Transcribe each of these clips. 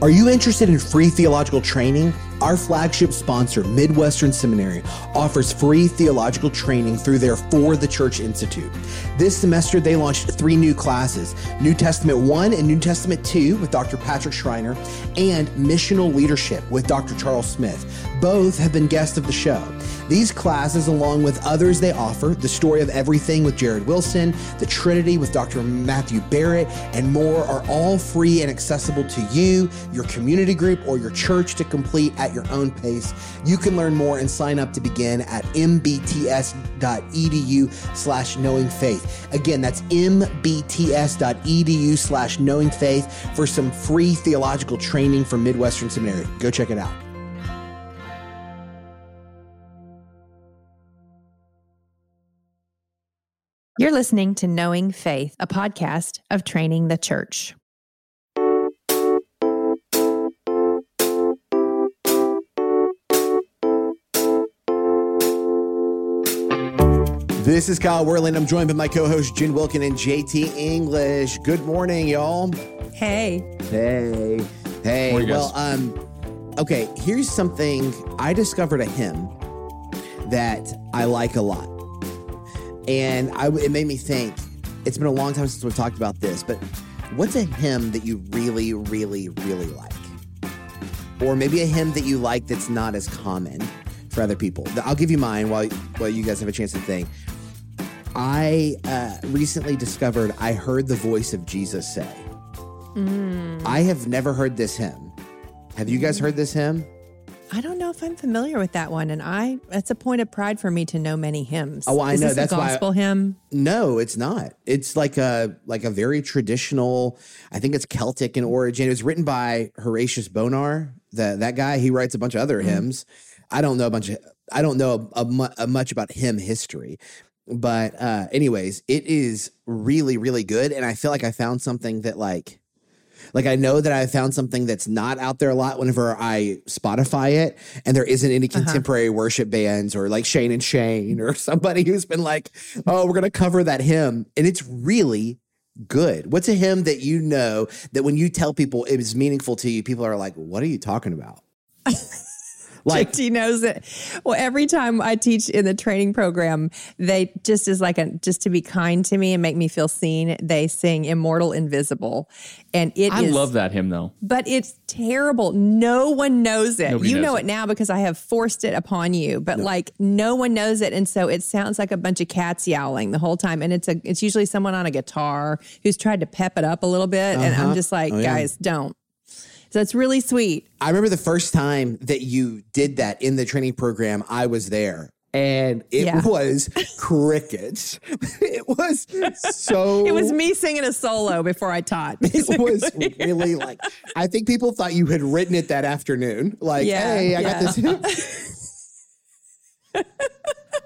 Are you interested in free theological training? Our flagship sponsor, Midwestern Seminary, offers free theological training through their For the Church Institute. This semester, they launched three new classes New Testament 1 and New Testament 2 with Dr. Patrick Schreiner, and Missional Leadership with Dr. Charles Smith. Both have been guests of the show. These classes, along with others they offer, The Story of Everything with Jared Wilson, The Trinity with Dr. Matthew Barrett, and more, are all free and accessible to you, your community group, or your church to complete at your own pace. You can learn more and sign up to begin at mbts.edu slash knowing faith. Again, that's mbts.edu slash knowing faith for some free theological training from Midwestern Seminary. Go check it out. You're listening to Knowing Faith, a podcast of Training the Church. This is Kyle Worley. I'm joined by my co-host Jen Wilkin and JT English. Good morning, y'all. Hey. Hey. Hey. Morning, well, um, okay, here's something I discovered a hymn that I like a lot. And I, it made me think, it's been a long time since we've talked about this, but what's a hymn that you really, really, really like? Or maybe a hymn that you like that's not as common for other people. I'll give you mine while, while you guys have a chance to think. I uh, recently discovered I heard the voice of Jesus say. I have never heard this hymn. Have you guys heard this hymn? I don't know if I'm familiar with that one, and I it's a point of pride for me to know many hymns. Oh, I Is know. This That's a why I- gospel hymn. No, it's not. It's like a like a very traditional. I think it's Celtic in origin. It was written by Horatius Bonar. That that guy. He writes a bunch of other hymns. I don't know a bunch of. I don't know a, mu- a much about hymn history. But uh anyways, it is really really good, and I feel like I found something that like. Like I know that I found something that's not out there a lot whenever I Spotify it, and there isn't any uh-huh. contemporary worship bands or like Shane and Shane or somebody who's been like, "Oh, we're gonna cover that hymn," and it's really good. What's a hymn that you know that when you tell people it is meaningful to you, people are like, "What are you talking about?" like, JT knows it. Well, every time I teach in the training program, they just as like a just to be kind to me and make me feel seen. They sing "Immortal Invisible," and it I is- love that hymn though. But it's terrible. No one knows it. Nobody you knows know it. it now because I have forced it upon you. But like no one knows it, and so it sounds like a bunch of cats yowling the whole time. And it's a it's usually someone on a guitar who's tried to pep it up a little bit. And Uh-huh. I'm just like, Oh, yeah. guys, don't. So it's really sweet. I remember the first time that you did that in the training program. I was there. And it Yeah. was crickets. it was so. It was me singing a solo before I taught. It was really like. I think people thought you had written it that afternoon. Like, Yeah, hey, I yeah. got this.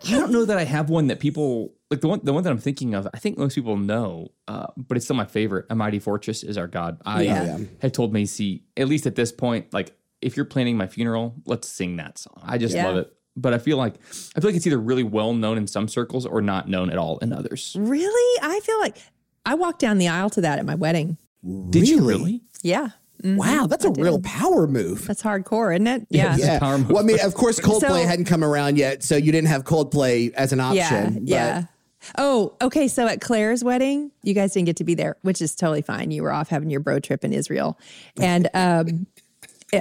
I don't know that I have one that people like the one the one that I'm thinking of. I think most people know, uh, but it's still my favorite. A mighty fortress is our God. I Yeah. Yeah. had told Macy at least at this point, like if you're planning my funeral, let's sing that song. I just Yeah. love it. But I feel like I feel like it's either really well known in some circles or not known at all in others. really? I feel like I walked down the aisle to that at my wedding. Did you really? Yeah. Mhm. Wow, that's a real power move. That's hardcore, isn't it? Yeah. It's a Yeah. power. Well, I mean, of course, Coldplay So- hadn't come around yet, so you didn't have Coldplay as an option. Yeah, but- yeah. Oh, okay. So at Claire's wedding, you guys didn't get to be there, which is totally fine. You were off having your bro trip in Israel, and um,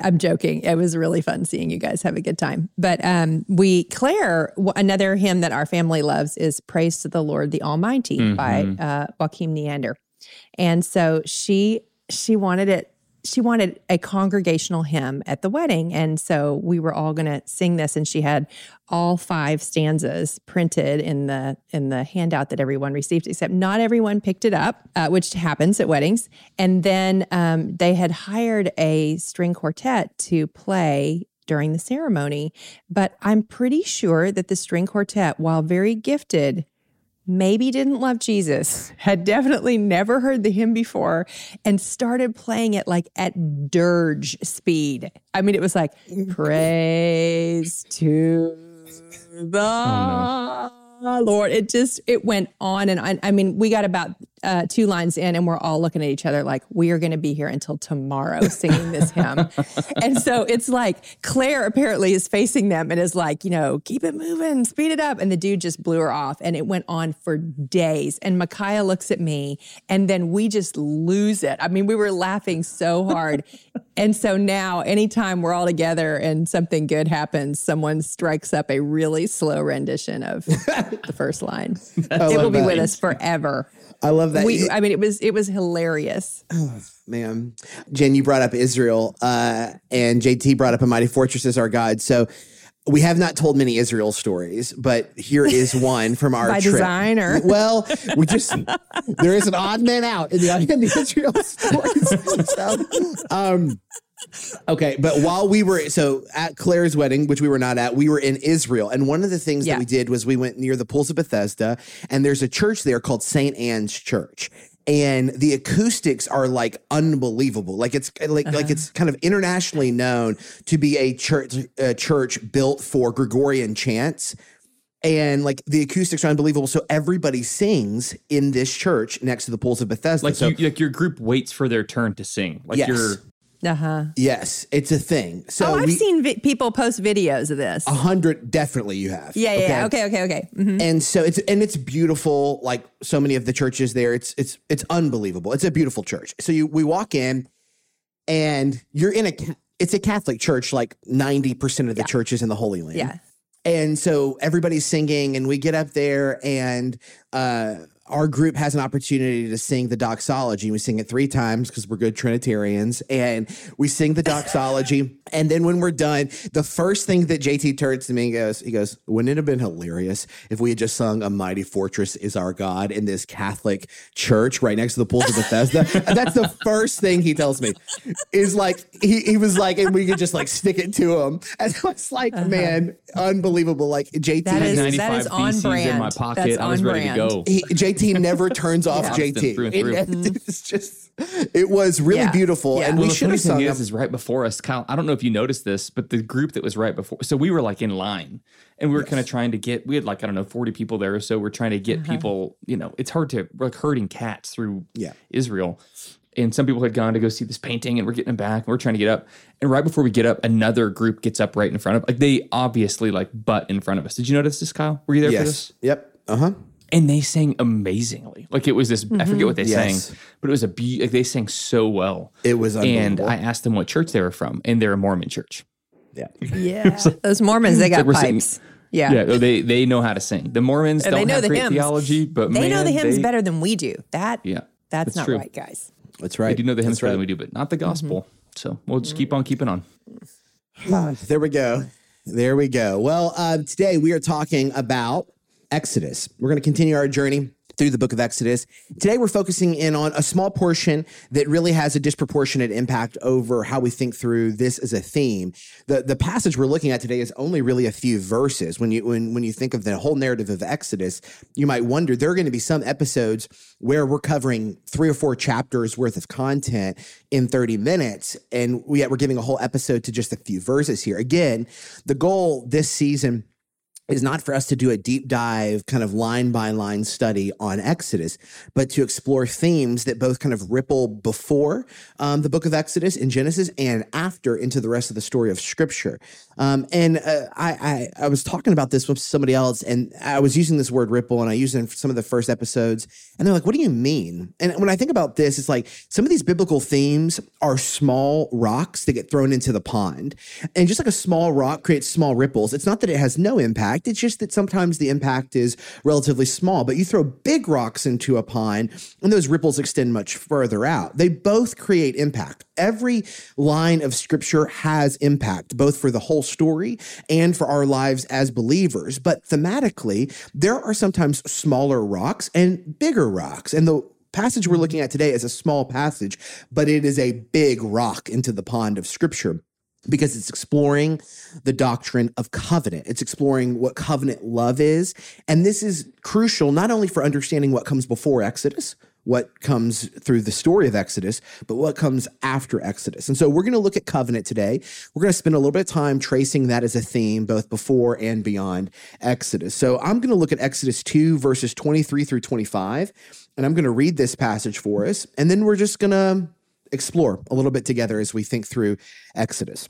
I'm joking. It was really fun seeing you guys have a good time. But um, we, Claire, another hymn that our family loves is "Praise to the Lord the Almighty" by uh, Joachim Neander, and so she she wanted it she wanted a congregational hymn at the wedding. And so we were all going to sing this. And she had all five stanzas printed in the in the handout that everyone received, except not everyone picked it up, uh, which happens at weddings. And then um, they had hired a string quartet to play during the ceremony. But I'm pretty sure that the string quartet, while very gifted, maybe didn't love Jesus, had definitely never heard the hymn before, and started playing it like at dirge speed. I mean, it was like, praise to the Oh Lord, it just it went on and on. I mean, we got about uh, two lines in, and we're all looking at each other like we are going to be here until tomorrow singing this hymn. and so it's like Claire apparently is facing them and is like, you know, keep it moving, speed it up, and the dude just blew her off, and it went on for days. And Micaiah looks at me, and then we just lose it. I mean, we were laughing so hard. and so now, anytime we're all together and something good happens, someone strikes up a really slow rendition of the first line. it will be that. with us forever. I love that. We, I mean, it was it was hilarious. Oh, man. Jen, you brought up Israel, uh, and JT brought up a mighty fortress as our God. So we have not told many Israel stories, but here is one from our By trip. design, or- well, we just there is an odd man out in the, in the Israel stories. So, um, okay, but while we were so at Claire's wedding, which we were not at, we were in Israel, and one of the things Yeah. that we did was we went near the pools of Bethesda, and there's a church there called Saint Anne's Church. And the acoustics are like unbelievable. Like it's like like uh-huh. it's kind of internationally known to be a church a church built for Gregorian chants and like the acoustics are unbelievable. So everybody sings in this church next to the pools of Bethesda. Like so you, like your group waits for their turn to sing. Like Yes. you're Uh huh. yes, it's a thing. So Oh, I've we, seen vi- people post videos of this. a hundred definitely you have. yeah, yeah, yeah. Okay, okay, okay. Mhm. And so it's and it's beautiful. Like so many of the churches there, it's it's it's unbelievable. It's a beautiful church. So you we walk in, and you're in a it's a Catholic church. Like ninety percent of the churches in the Holy Land. Yeah. And so everybody's singing, and we get up there, and uh, our group has an opportunity to sing the doxology. We sing it three times because we're good Trinitarians, and we sing the doxology. and then when we're done, the first thing that JT turns to me and goes, he goes, "Wouldn't it have been hilarious if we had just sung "A Mighty Fortress Is Our God" in this Catholic church right next to the pools of Bethesda?" that's the first thing he tells me. Is like he, he was like, and we could just like stick it to him, and I was like, man, unbelievable. Like JT, Uh-huh. That is- 95 that is on VCs in my brand. pocket. That's I was on ready brand. to go. he, JT never turns off Yeah. JT. Through and It- through. it's just, it was really Yeah. beautiful, Yeah. and Well, we the should have thing sung. is, is right before us, Kyle. I don't know if you noticed this, but the group that was right before, so we were like in line, and we were kind of trying to get. We had like I don't know, forty people there, so we're trying to get Uh-huh. people. You know, it's hard to we're like herding cats through Yeah. Israel, and some people had gone to go see this painting, and we're getting them back, and we're trying to get up, and right before we get up, another group gets up right in front of. Like they obviously like butt in front of us. Did you notice this, Kyle? Were you there for Yes. this? Yep. Uh huh. And they sang amazingly. Like it was this, I forget what they Yes. sang, but it was a be- like they sang so well. It was and. I asked them what church they were from, and they're a Mormon church. Yeah. Yeah. Those Mormons, they got like we're sitting- pipes. Yeah. Yeah, they they know how to sing. The Mormons And don't know have the great hymns. theology, but They know the hymns they- better than we do. That Yeah, that's, that's not true. right, guys. That's right. They right. do know the hymns That's better right. than we do, but not the gospel. So we'll just keep on keeping on. There we go. There we go. Well, uh, today we are talking about Exodus. We're going to continue our journey through the book of Exodus. Today we're focusing in on a small portion that really has a disproportionate impact over how we think through this as a theme. The the passage we're looking at today is only really a few verses. When you when when you think of the whole narrative of Exodus, you might wonder there are going to be some episodes where we're covering three or four chapters worth of content in 30 minutes and yet we're giving a whole episode to just a few verses here. Again, the goal this season is not for us to do a deep dive kind of line by line study on Exodus, but to explore themes that both kind of ripple before um, the book of Exodus in Genesis and after into the rest of the story of Scripture. Um, and uh, I, I I was talking about this with somebody else, and I was using this word ripple, and I used it in some of the first episodes, and they're like, "What do you mean?" And when I think about this, it's like some of these biblical themes are small rocks that get thrown into the pond, and just like a small rock creates small ripples. It's not that it has no impact; it's just that sometimes the impact is relatively small. But you throw big rocks into a pond, and those ripples extend much further out. They both create impact. Every line of scripture has impact, both for the whole story and for our lives as believers. But thematically, there are sometimes smaller rocks and bigger rocks. And the passage we're looking at today is a small passage, but it is a big rock into the pond of scripture because it's exploring the doctrine of covenant. It's exploring what covenant love is. And this is crucial not only for understanding what comes before Exodus, what comes through the story of Exodus, but what comes after Exodus. And so we're going to look at covenant today. We're going to spend a little bit of time tracing that as a theme, both before and beyond Exodus. So I'm going to look at Exodus 2, verses 23 through 25, and I'm going to read this passage for us. And then we're just going to explore a little bit together as we think through Exodus.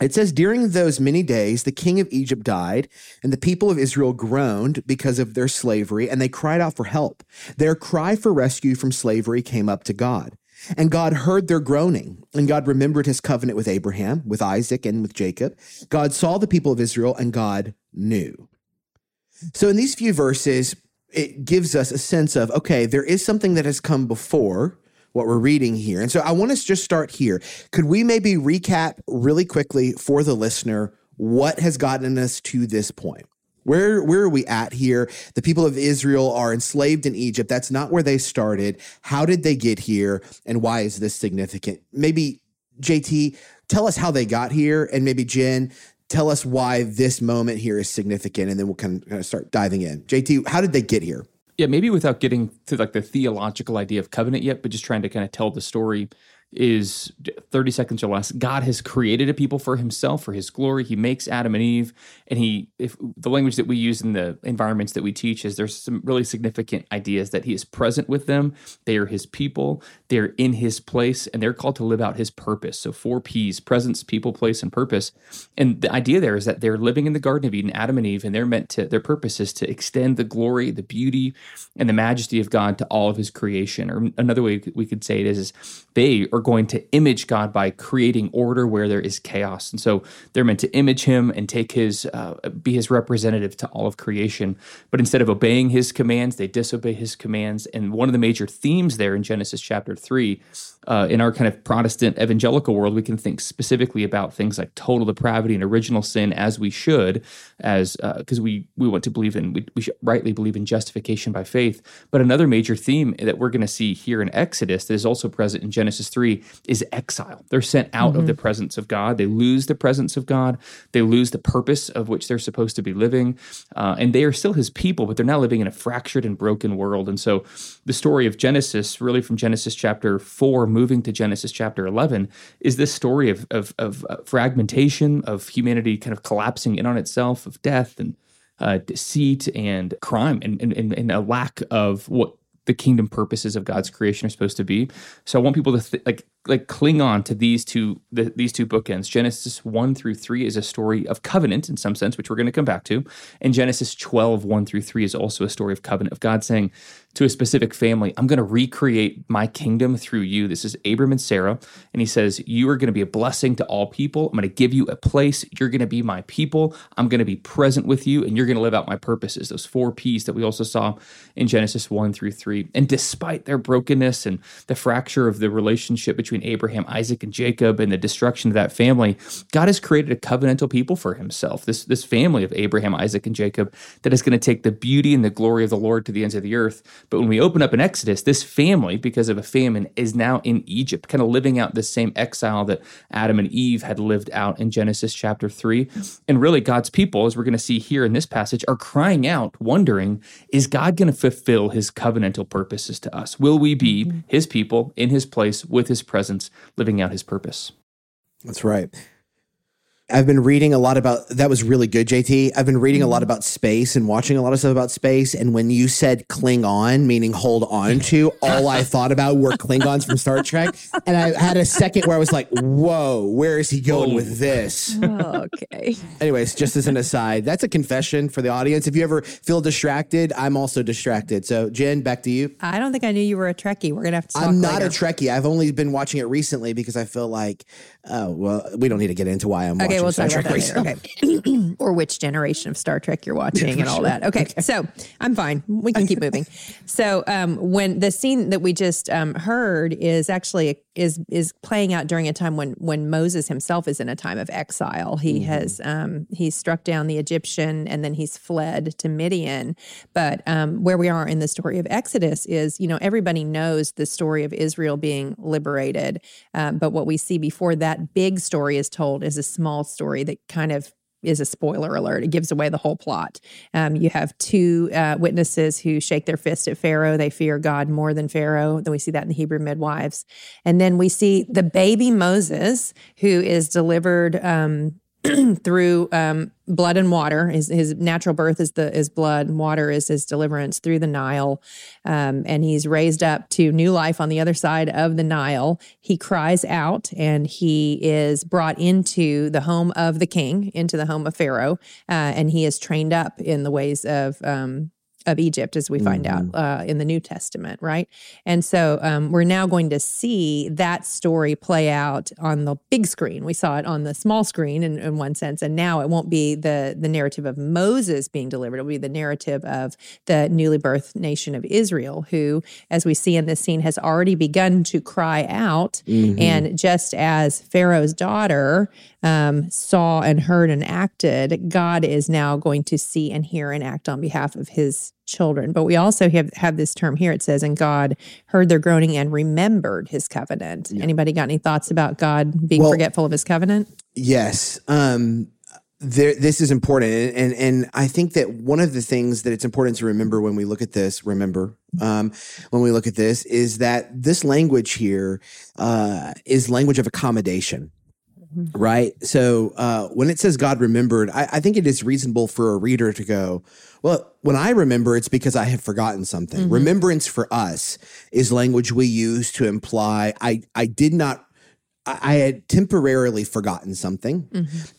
It says, During those many days, the king of Egypt died, and the people of Israel groaned because of their slavery, and they cried out for help. Their cry for rescue from slavery came up to God. And God heard their groaning, and God remembered his covenant with Abraham, with Isaac, and with Jacob. God saw the people of Israel, and God knew. So, in these few verses, it gives us a sense of okay, there is something that has come before what we're reading here. And so I want us to just start here. Could we maybe recap really quickly for the listener what has gotten us to this point? Where where are we at here? The people of Israel are enslaved in Egypt. That's not where they started. How did they get here and why is this significant? Maybe JT, tell us how they got here and maybe Jen, tell us why this moment here is significant and then we'll kind of, kind of start diving in. JT, how did they get here? Yeah, maybe without getting to like the theological idea of covenant yet, but just trying to kind of tell the story is 30 seconds or less. God has created a people for himself, for his glory. He makes Adam and Eve. And he, if the language that we use in the environments that we teach is there's some really significant ideas that he is present with them. They are his people. They're in his place and they're called to live out his purpose. So four P's, presence, people, place, and purpose. And the idea there is that they're living in the Garden of Eden, Adam and Eve, and they're meant to, their purpose is to extend the glory, the beauty, and the majesty of God to all of his creation. Or another way we could say it is, is they are going to image God by creating order where there is chaos. And so they're meant to image him and take his, uh, be his representative to all of creation. But instead of obeying his commands, they disobey his commands. And one of the major themes there in Genesis chapter 3 uh, in our kind of Protestant evangelical world, we can think specifically about things like total depravity and original sin, as we should, as because uh, we we want to believe in we, we rightly believe in justification by faith. But another major theme that we're going to see here in Exodus that is also present in Genesis three is exile. They're sent out mm-hmm. of the presence of God. They lose the presence of God. They lose the purpose of which they're supposed to be living, uh, and they are still His people, but they're now living in a fractured and broken world. And so, the story of Genesis, really from Genesis chapter four moving to Genesis chapter 11 is this story of, of, of uh, fragmentation, of humanity kind of collapsing in on itself, of death and uh, deceit and crime and, and, and a lack of what the kingdom purposes of God's creation are supposed to be. So I want people to th- like like cling on to these two the, these two bookends. Genesis 1 through 3 is a story of covenant in some sense, which we're going to come back to. And Genesis 12, 1 through 3 is also a story of covenant of God saying to a specific family, I'm going to recreate my kingdom through you. This is Abram and Sarah. And he says, You are going to be a blessing to all people. I'm going to give you a place. You're going to be my people. I'm going to be present with you, and you're going to live out my purposes. Those four P's that we also saw in Genesis 1 through 3. And despite their brokenness and the fracture of the relationship between Abraham, Isaac, and Jacob and the destruction of that family, God has created a covenantal people for himself, this, this family of Abraham, Isaac, and Jacob that is going to take the beauty and the glory of the Lord to the ends of the earth. But when we open up in Exodus, this family, because of a famine, is now in Egypt, kind of living out the same exile that Adam and Eve had lived out in Genesis chapter 3. And really, God's people, as we're going to see here in this passage, are crying out, wondering, is God going to fulfill his covenantal purposes to us? Will we be mm-hmm. his people in his place with his presence? presence, living out his purpose. That's right. I've been reading a lot about that was really good, JT. I've been reading a lot mm-hmm. about space and watching a lot of stuff about space. And when you said cling on, meaning hold on to, all I thought about were Klingons from Star Trek. And I had a second where I was like, whoa, where is he going with this? okay. Anyways, just as an aside, that's a confession for the audience. If you ever feel distracted, I'm also distracted. So, Jen, back to you. I don't think I knew you were a Trekkie. We're going to have to I'm not later. a Trekkie. I've only been watching it recently because I feel like, oh, well, we don't need to get into why I'm okay okay, we'll Star talk Trek about that later. Okay. or which generation of Star Trek you're watching and all that. Okay, okay, so I'm fine. We can keep moving. So um, when the scene that we just um, heard is actually is is playing out during a time when when Moses himself is in a time of exile. He mm-hmm. has um, he's struck down the Egyptian and then he's fled to Midian. But um, where we are in the story of Exodus is you know everybody knows the story of Israel being liberated, um, but what we see before that big story is told is a small story that kind of is a spoiler alert. It gives away the whole plot. Um, you have two uh, witnesses who shake their fist at Pharaoh. They fear God more than Pharaoh. Then we see that in the Hebrew midwives. And then we see the baby Moses, who is delivered um, through um, blood and water. His, his natural birth is the is blood. and Water is his deliverance through the Nile, um, and he's raised up to new life on the other side of the Nile. He cries out, and he is brought into the home of the king, into the home of Pharaoh, uh, and he is trained up in the ways of um, of Egypt, as we find Mm-hmm. out uh, in the New Testament, right? And so um, we're now going to see that story play out on the big screen. We saw it on the small screen in, in one sense, and now it won't be the the narrative of Moses being delivered. It'll be the narrative of the newly birthed nation of Israel, who, as we see in this scene, has already begun to cry out. Mm-hmm. And just as Pharaoh's daughter um, saw and heard and acted, God is now going to see and hear and act on behalf of his children. But we also have, have this term here. It says, and God heard their groaning and remembered his covenant. Anybody got any thoughts about God being Well- forgetful of his covenant? Yes. Um, there, this is important, and, and and I think that one of the things that it's important to remember when we look at this, remember um, when we look at this, is that this language here uh, is language of accommodation, right? So uh, when it says God remembered, I, I think it is reasonable for a reader to go, well, when I remember, it's because I have forgotten something. Remembrance for us is language we use to imply I I did not I I had temporarily forgotten something,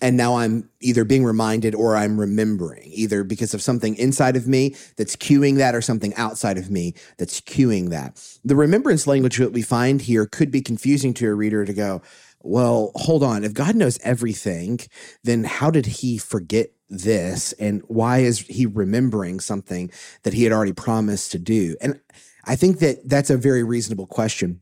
and now I'm either being reminded or I'm remembering, either because of something inside of me that's cueing that or something outside of me that's cueing that. The remembrance language that we find here could be confusing to a reader to go, well, hold on. If God knows everything, then how did he forget this? And why is he remembering something that he had already promised to do? And I think that that's a very reasonable question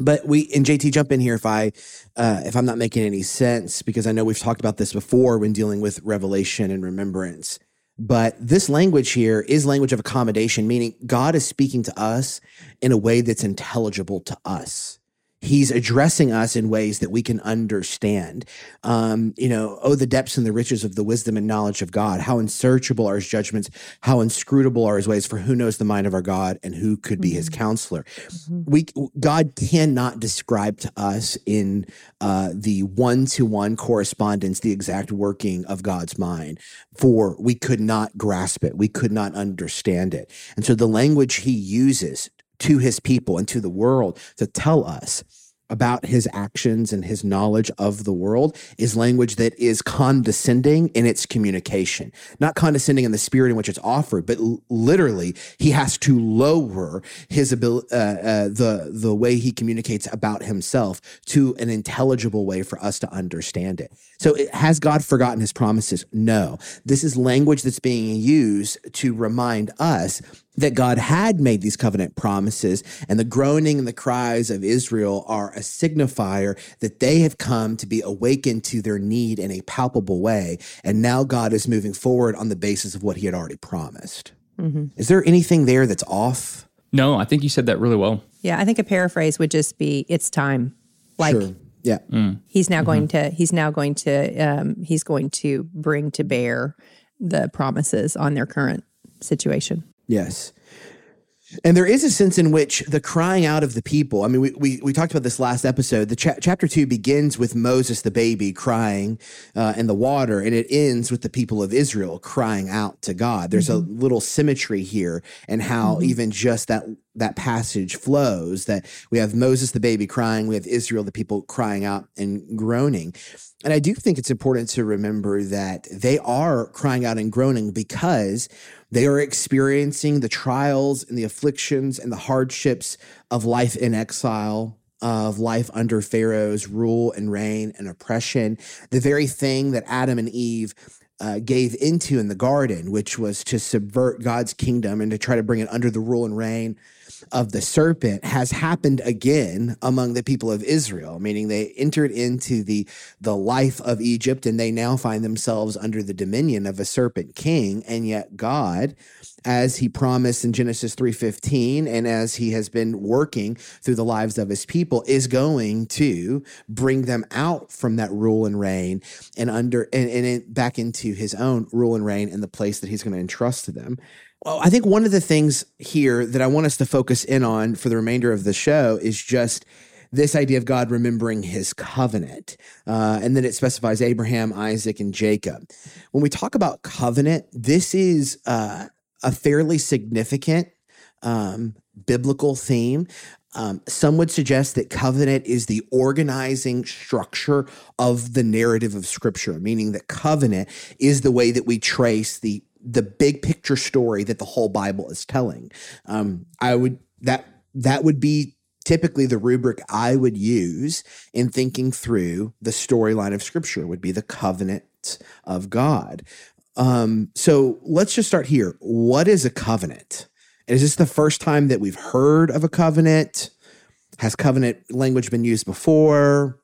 but we and JT jump in here if I uh, if I'm not making any sense because I know we've talked about this before when dealing with revelation and remembrance. But this language here is language of accommodation, meaning God is speaking to us in a way that's intelligible to us. He's addressing us in ways that we can understand. Um, you know, oh, the depths and the riches of the wisdom and knowledge of God. How unsearchable are his judgments, how inscrutable are his ways, for who knows the mind of our God and who could be his counselor? We God cannot describe to us in uh, the one-to-one correspondence the exact working of God's mind, for we could not grasp it, we could not understand it. And so the language he uses to his people and to the world to tell us about his actions and his knowledge of the world is language that is condescending in its communication. Not condescending in the spirit in which it's offered, but l- literally he has to lower his ability, uh, uh, the the way he communicates about himself to an intelligible way for us to understand it. So, it, has God forgotten his promises? No. This is language that's being used to remind us that God had made these covenant promises, and the groaning and the cries of Israel are a signifier that they have come to be awakened to their need in a palpable way. And now God is moving forward on the basis of what he had already promised. Mm-hmm. Is there anything there that's off? No, I think you said that really well. Yeah, I think a paraphrase would just be, "It's time." Like sure. Yeah. Mm. he's now going mm-hmm. to he's now going to um, he's going to bring to bear the promises on their current situation. Yes. And there is a sense in which the crying out of the people, I mean, we, we, we talked about this last episode. The cha- chapter two begins with Moses, the baby, crying uh, in the water, and it ends with the people of Israel crying out to God. There's a little symmetry here and how even just that that passage flows that we have Moses, the baby, crying, we have Israel, the people crying out and groaning. And I do think it's important to remember that they are crying out and groaning because they are experiencing the trials and the afflictions and the hardships of life in exile, of life under Pharaoh's rule and reign and oppression. The very thing that Adam and Eve uh, gave into in the garden, which was to subvert God's kingdom and to try to bring it under the rule and reign of the serpent has happened again among the people of Israel, meaning they entered into the the life of Egypt and they now find themselves under the dominion of a serpent king, and yet God as he promised in Genesis 3:15 and as he has been working through the lives of his people is going to bring them out from that rule and reign and under and, and back into his own rule and reign in the place that he's going to entrust to them. Well, I think one of the things here that I want us to focus in on for the remainder of the show is just this idea of God remembering his covenant. Uh, and then it specifies Abraham, Isaac, and Jacob. When we talk about covenant, this is uh, a fairly significant um, biblical theme. Um, some would suggest that covenant is the organizing structure of the narrative of Scripture, meaning that covenant is the way that we trace the the big picture story that the whole Bible is telling. Um, I would that that would be typically the rubric I would use in thinking through the storyline of Scripture would be the covenant of God. Um, so let's just start here. What is a covenant? Is this the first time that we've heard of a covenant? Has covenant language been used before?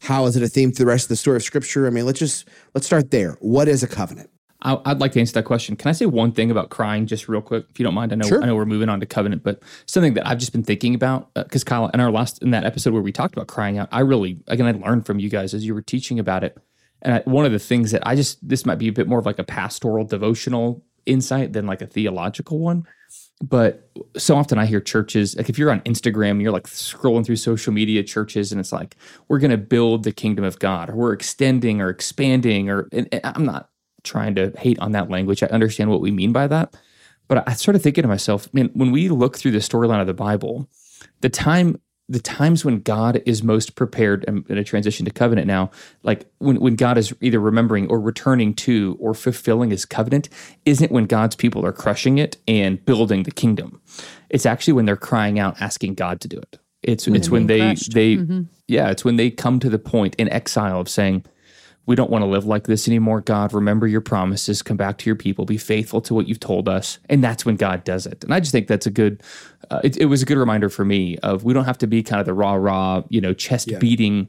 How is it a theme to the rest of the story of Scripture? I mean, let's just let's start there. What is a covenant? I, would like to answer that question. Can I say one thing about crying, just real quick, if you don't mind? I know sure. I know we're moving on to covenant, but something that I've just been thinking about because uh, Kyle, in our last in that episode where we talked about crying out, I really again I learned from you guys as you were teaching about it, and I, one of the things that I just this might be a bit more of like a pastoral devotional insight than like a theological one. But so often I hear churches, like if you're on Instagram you're like scrolling through social media churches and it's like, we're going to build the kingdom of God or we're extending or expanding or, and, and I'm not trying to hate on that language. I understand what we mean by that. But I started thinking to myself, man, when we look through the storyline of the Bible, the time the times when God is most prepared, I'm in a transition to covenant now, like when, when God is either remembering or returning to or fulfilling his covenant, isn't when God's people are crushing it and building the kingdom. It's actually when they're crying out, asking God to do it. It's when it's when they crushed. they mm-hmm. yeah, it's when they come to the point in exile of saying, we don't want to live like this anymore. God, remember your promises. Come back to your people. Be faithful to what you've told us. And that's when God does it. And I just think that's a good, uh, it, it, was a good reminder for me of we don't have to be kind of the rah rah, you know, chest yeah. beating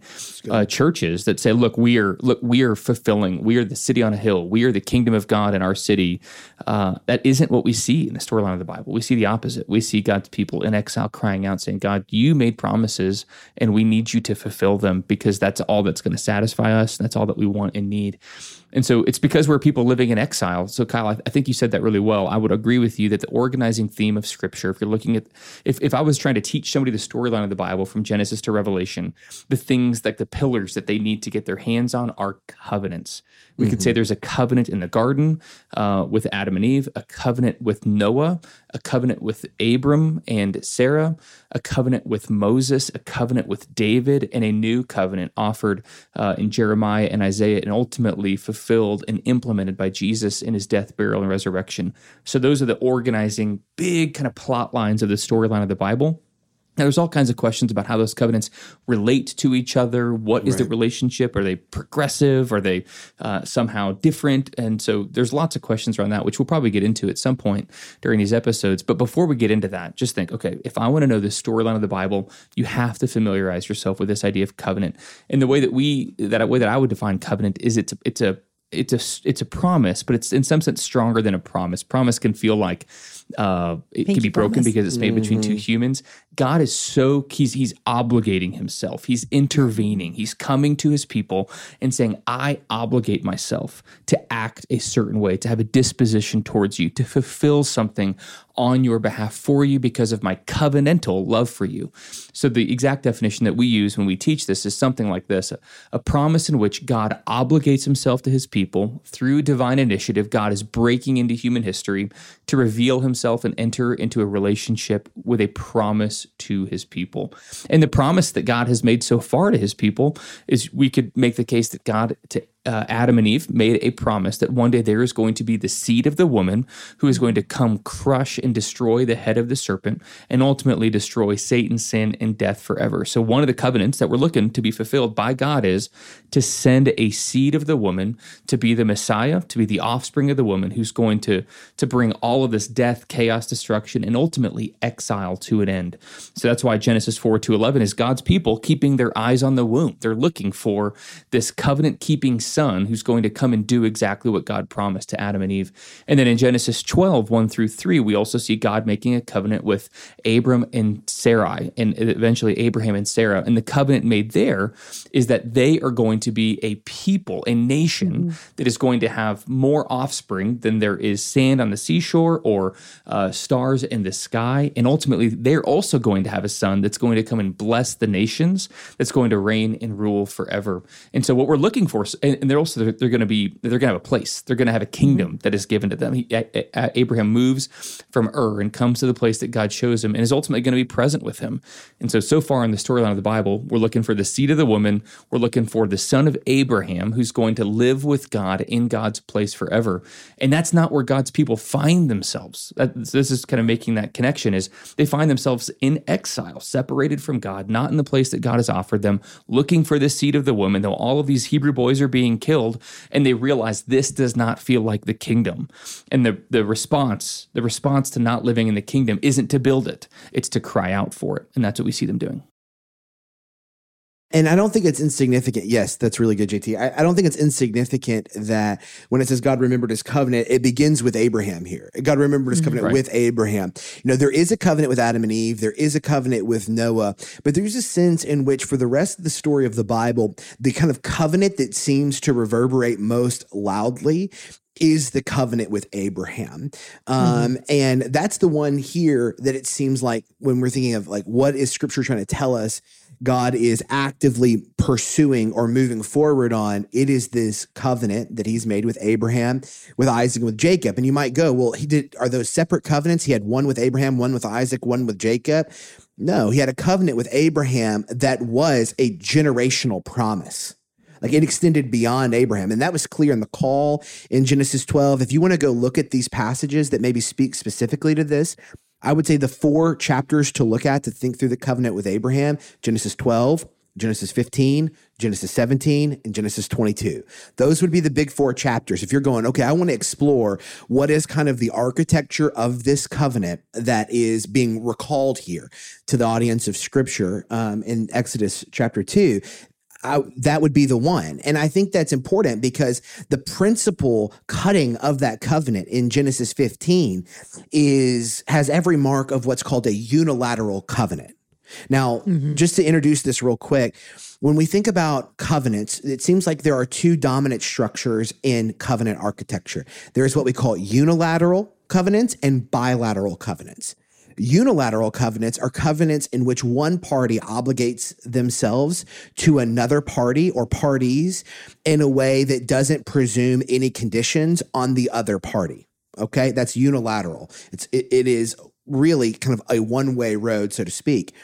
uh, churches that say, look, we are, look, we are fulfilling. We are the city on a hill. We are the kingdom of God in our city. Uh, that isn't what we see in the storyline of the Bible. We see the opposite. We see God's people in exile crying out, saying, God, you made promises and we need you to fulfill them because that's all that's going to satisfy us. That's all that we want and need. And so it's because we're people living in exile. So, Kyle, I, I, think you said that really well. I would agree with you that the organizing theme of Scripture, if you're looking at, if, if I was trying to teach somebody the storyline of the Bible from Genesis to Revelation, the things like the pillars that they need to get their hands on are covenants. We mm-hmm. could say mm-hmm. there's a covenant in the garden uh, with Adam and Eve, a covenant with Noah, a covenant with Abram and Sarah, a covenant with Moses, a covenant with David, and a new covenant offered uh, in Jeremiah and Isaiah, and ultimately fulfilled and implemented by Jesus in his death, burial, and resurrection. So those are the organizing big kind of plot lines of the storyline of the Bible. Now, there's all kinds of questions about how those covenants relate to each other. What is right. the relationship? Are they progressive? Are they uh, somehow different? And so there's lots of questions around that, which we'll probably get into at some point during these episodes. But before we get into that, just think okay, if I want to know the storyline of the Bible, you have to familiarize yourself with this idea of covenant. And the way that we, that way that I would define covenant is it's a, it's a it's a it's a promise, but it's in some sense stronger than a promise. Promise can feel like uh, it can be broken promise. because it's made mm-hmm. between two mm-hmm. humans. God is so he's he's obligating himself. He's intervening. He's coming to his people and saying, "I obligate myself to act a certain way, to have a disposition towards you, to fulfill something on your behalf for you because of my covenantal love for you." So the exact definition that we use when we teach this is something like this: a, a promise in which God obligates himself to his people through divine initiative. God is breaking into human history to reveal himself and enter into a relationship with a promise to his people. And the promise that God has made so far to his people is we could make the case that God to uh, Adam and Eve made a promise that one day there is going to be the seed of the woman who is going to come crush and destroy the head of the serpent and ultimately destroy Satan, sin, and death forever. So, one of the covenants that we're looking to be fulfilled by God is to send a seed of the woman to be the Messiah, to be the offspring of the woman who's going to, to bring all of this death, chaos, destruction, and ultimately exile to an end. So, that's why Genesis 4 to 11 is God's people keeping their eyes on the womb. They're looking for this covenant keeping son who's going to come and do exactly what God promised to Adam and Eve. And then in Genesis 12, 1 through 3, we also see God making a covenant with Abram and Sarai, and eventually Abraham and Sarah. And the covenant made there is that they are going to be a people, a nation mm-hmm. that is going to have more offspring than there is sand on the seashore or uh, stars in the sky. And ultimately, they're also going to have a son that's going to come and bless the nations, that's going to reign and rule forever. And so, what we're looking for, and they're also they're, they're going to be they're going to have a place, they're going to have a kingdom that is given to them. He, Abraham moves from Ur and comes to the place that God shows him, and is ultimately going to be present with him. And so, so far in the storyline of the Bible, we're looking for the seed of the woman, we're looking for the son of Abraham, who's going to live with God in God's place forever. And that's not where God's people find themselves. This is kind of making that connection: is they find themselves in exile, separated from God, not in the place that God has offered them, looking for the seed of the woman, though all of these Hebrew boys are being killed, and they realize this does not feel like the kingdom. And the, the response, the response to not living in the kingdom isn't to build it, it's to cry out for it. And that's what we see them doing. And I don't think it's insignificant. Yes, that's really good, JT. I, I, don't think it's insignificant that when it says God remembered his covenant, it begins with Abraham here. God remembered his mm-hmm. covenant right. with Abraham. You know, there is a covenant with Adam and Eve, there is a covenant with Noah, but there's a sense in which, for the rest of the story of the Bible, the kind of covenant that seems to reverberate most loudly is the covenant with Abraham. Um, mm-hmm. And that's the one here that it seems like when we're thinking of like, what is scripture trying to tell us? God is actively pursuing or moving forward on, it is this covenant that he's made with Abraham, with Isaac, and with Jacob. And you might go, well, he did are those separate covenants? He had one with Abraham, one with Isaac, one with Jacob. No, he had a covenant with Abraham that was a generational promise. Like it extended beyond Abraham. And that was clear in the call in Genesis 12. If you want to go look at these passages that maybe speak specifically to this, I would say the four chapters to look at to think through the covenant with Abraham Genesis 12, Genesis 15, Genesis 17, and Genesis 22. Those would be the big four chapters. If you're going, okay, I want to explore what is kind of the architecture of this covenant that is being recalled here to the audience of Scripture um, in Exodus chapter 2, I, that would be the one. And I think that's important because the principal cutting of that covenant in Genesis 15 is has every mark of what's called a unilateral covenant. Now, mm-hmm. just to introduce this real quick, when we think about covenants, it seems like there are two dominant structures in covenant architecture. There's what we call unilateral covenants and bilateral covenants. Unilateral covenants are covenants in which one party obligates themselves to another party or parties in a way that doesn't presume any conditions on the other party. Okay, that's unilateral. It's it, it is really kind of a one way road, so to speak.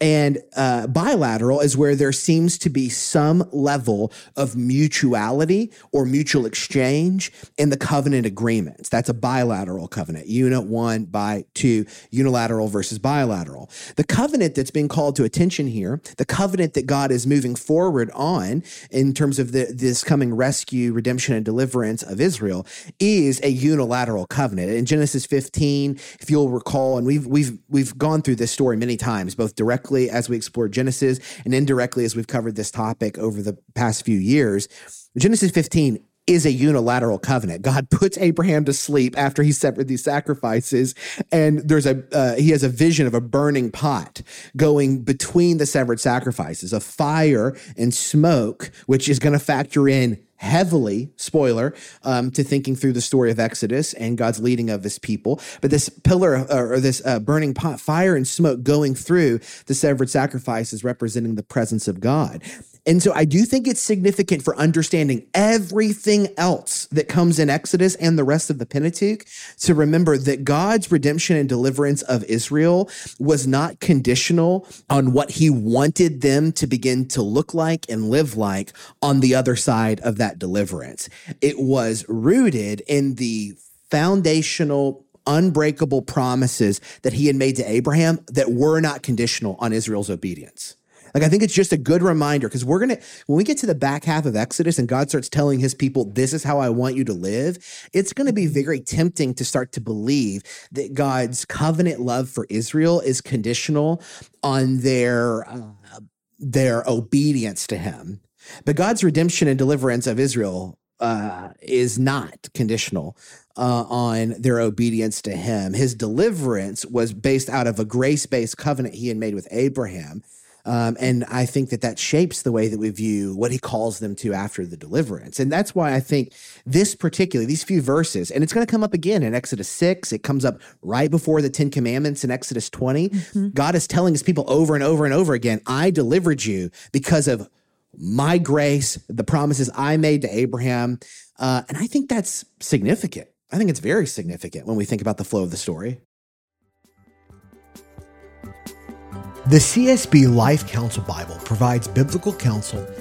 And uh, bilateral is where there seems to be some level of mutuality or mutual exchange in the covenant agreements. That's a bilateral covenant. Unit one by two, unilateral versus bilateral. The covenant that's being called to attention here, the covenant that God is moving forward on in terms of the, this coming rescue, redemption, and deliverance of Israel, is a unilateral covenant. In Genesis 15, if you'll recall, and we've we've we've gone through this story many times, both directly directly as we explore Genesis and indirectly as we've covered this topic over the past few years. Genesis 15 is a unilateral covenant. God puts Abraham to sleep after he severed these sacrifices, and there's a uh, he has a vision of a burning pot going between the severed sacrifices, a fire and smoke, which is going to factor in heavily, spoiler, um, to thinking through the story of Exodus and God's leading of his people. But this pillar uh, or this uh, burning pot, fire and smoke going through the severed sacrifices representing the presence of God. And so I do think it's significant for understanding everything else that comes in Exodus and the rest of the Pentateuch to remember that God's redemption and deliverance of Israel was not conditional on what he wanted them to begin to look like and live like on the other side of that deliverance. It was rooted in the foundational unbreakable promises that he had made to Abraham that were not conditional on Israel's obedience. Like, I think it's just a good reminder because we're to, when we get to the back half of Exodus and God starts telling his people, this is how I want you to live, it's to be very tempting to start to believe that God's covenant love for Israel is conditional on their, uh, their obedience to him But God's redemption and deliverance of Israel uh, is not conditional uh, on their obedience to Him. His deliverance was based out of a grace based covenant He had made with Abraham. Um, and I think that that shapes the way that we view what he calls them to after the deliverance. And that's why I think this particularly, these few verses, and it's going to come up again in Exodus 6. It comes up right before the 10 commandments in Exodus 20. Mm-hmm. God is telling his people over and over and over again, I delivered you because of my grace, the promises I made to Abraham. Uh, and I think that's significant. I think it's very significant when we think about the flow of the story. The CSB Life Counsel Bible provides biblical counsel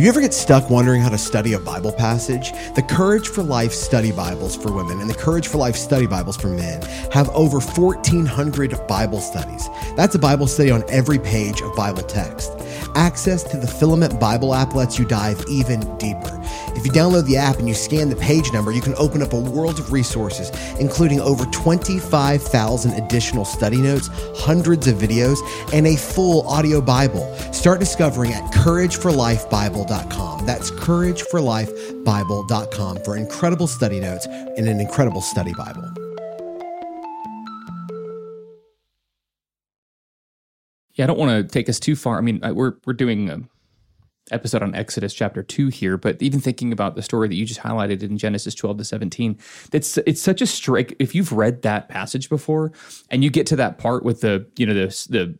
Do you ever get stuck wondering how to study a Bible passage? The Courage for Life study Bibles for women and the Courage for Life study Bibles for men have over 1,400 Bible studies. That's a Bible study on every page of Bible text. Access to the Filament Bible app lets you dive even deeper. If you download the app and you scan the page number, you can open up a world of resources, including over 25,000 additional study notes, hundreds of videos, and a full audio Bible. Start discovering at courageforlifebible.com. That's courageforlifebible.com for incredible study notes and an incredible study Bible. Yeah, I don't want to take us too far. I mean, we're we're doing a episode on Exodus chapter 2 here, but even thinking about the story that you just highlighted in Genesis 12 to 17, it's it's such a strike if you've read that passage before and you get to that part with the, you know, the the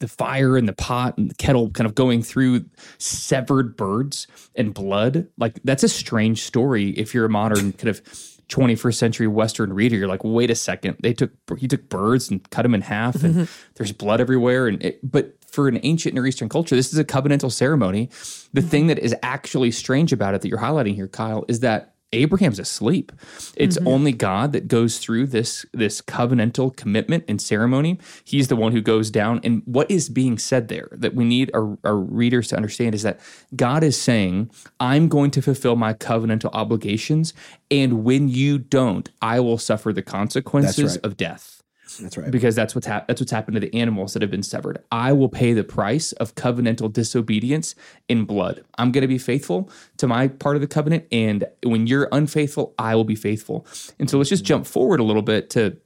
the fire and the pot and the kettle kind of going through severed birds and blood, like that's a strange story if you're a modern kind of 21st century Western reader, you're like, wait a second, they took he took birds and cut them in half, and mm-hmm. there's blood everywhere. And it, but for an ancient Near Eastern culture, this is a covenantal ceremony. The mm-hmm. thing that is actually strange about it that you're highlighting here, Kyle, is that Abraham's asleep. It's mm-hmm. only God that goes through this this covenantal commitment and ceremony. He's the one who goes down. And what is being said there that we need our, our readers to understand is that God is saying, I'm going to fulfill my covenantal obligations. And when you don't, I will suffer the consequences right. of death. That's right. Because that's what's hap- that's what's happened to the animals that have been severed. I will pay the price of covenantal disobedience in blood. I'm going to be faithful to my part of the covenant, and when you're unfaithful, I will be faithful. And so let's just jump forward a little bit to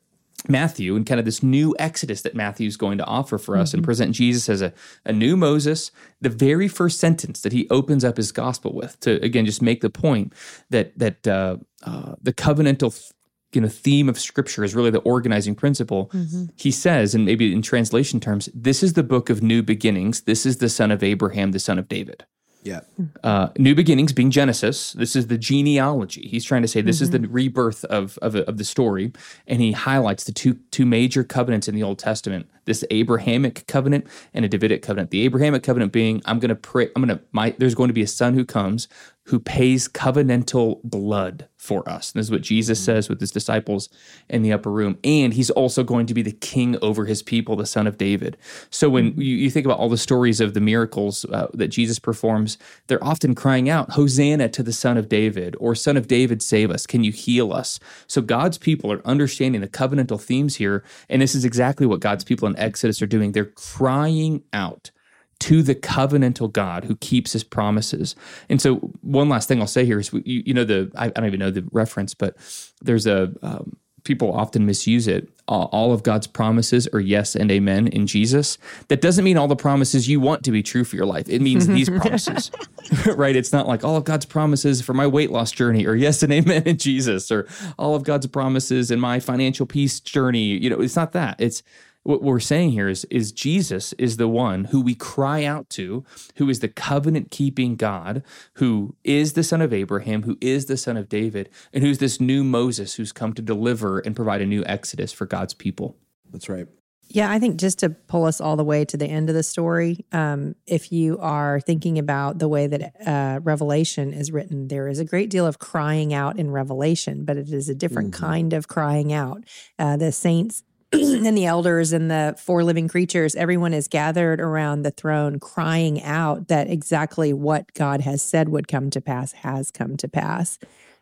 Matthew and kind of this new exodus that Matthew is going to offer for us mm-hmm. and present Jesus as a, a new Moses. The very first sentence that he opens up his gospel with to again just make the point that that uh, uh, the covenantal you know theme of scripture is really the organizing principle mm-hmm. he says and maybe in translation terms this is the book of new beginnings this is the son of abraham the son of david yeah. Uh, new beginnings being Genesis. This is the genealogy. He's trying to say this mm-hmm. is the mm-hmm. rebirth of, of, of the story, and he highlights the two two major covenants in the Old Testament: this Abrahamic covenant and a Davidic covenant. The Abrahamic covenant being, I'm going to pray. I'm going to my. There's going to be a son who comes who pays covenantal blood for us. And this is what Jesus mm-hmm. says with his disciples in the upper room. And he's also going to be the king over his people, the son of David. So when mm-hmm. you, you think about all the stories of the miracles uh, that Jesus performs, they're often crying out, Hosanna to the son of David, or son of David, save us. Can you heal us? So God's people are understanding the covenantal themes here. And this is exactly what God's people in Exodus are doing. They're crying out to the covenantal God who keeps his promises. And so, one last thing I'll say here is, you, you know, the I, I, don't even know the reference, but there's a um, people often misuse it. all of God's promises are yes and amen in Jesus. That doesn't mean all the promises you want to be true for your life. It means these promises, right? It's not like all of God's promises for my weight loss journey or yes and amen in Jesus or all of God's promises in my financial peace journey. You know, it's not that. It's what we're saying here is is Jesus is the one who we cry out to, who is the covenant keeping God, who is the son of Abraham, who is the son of David, and who's this new Moses who's come to deliver and provide a new exodus for God's people. That's right. Yeah, I think just to pull us all the way to the end of the story, um, if you are thinking about the way that uh, Revelation is written, there is a great deal of crying out in Revelation, but it is a different Mm-hmm. kind of crying out. Uh, the saints and the elders and the four living creatures, everyone is gathered around the throne crying out that exactly what God has said would come to pass has come to pass.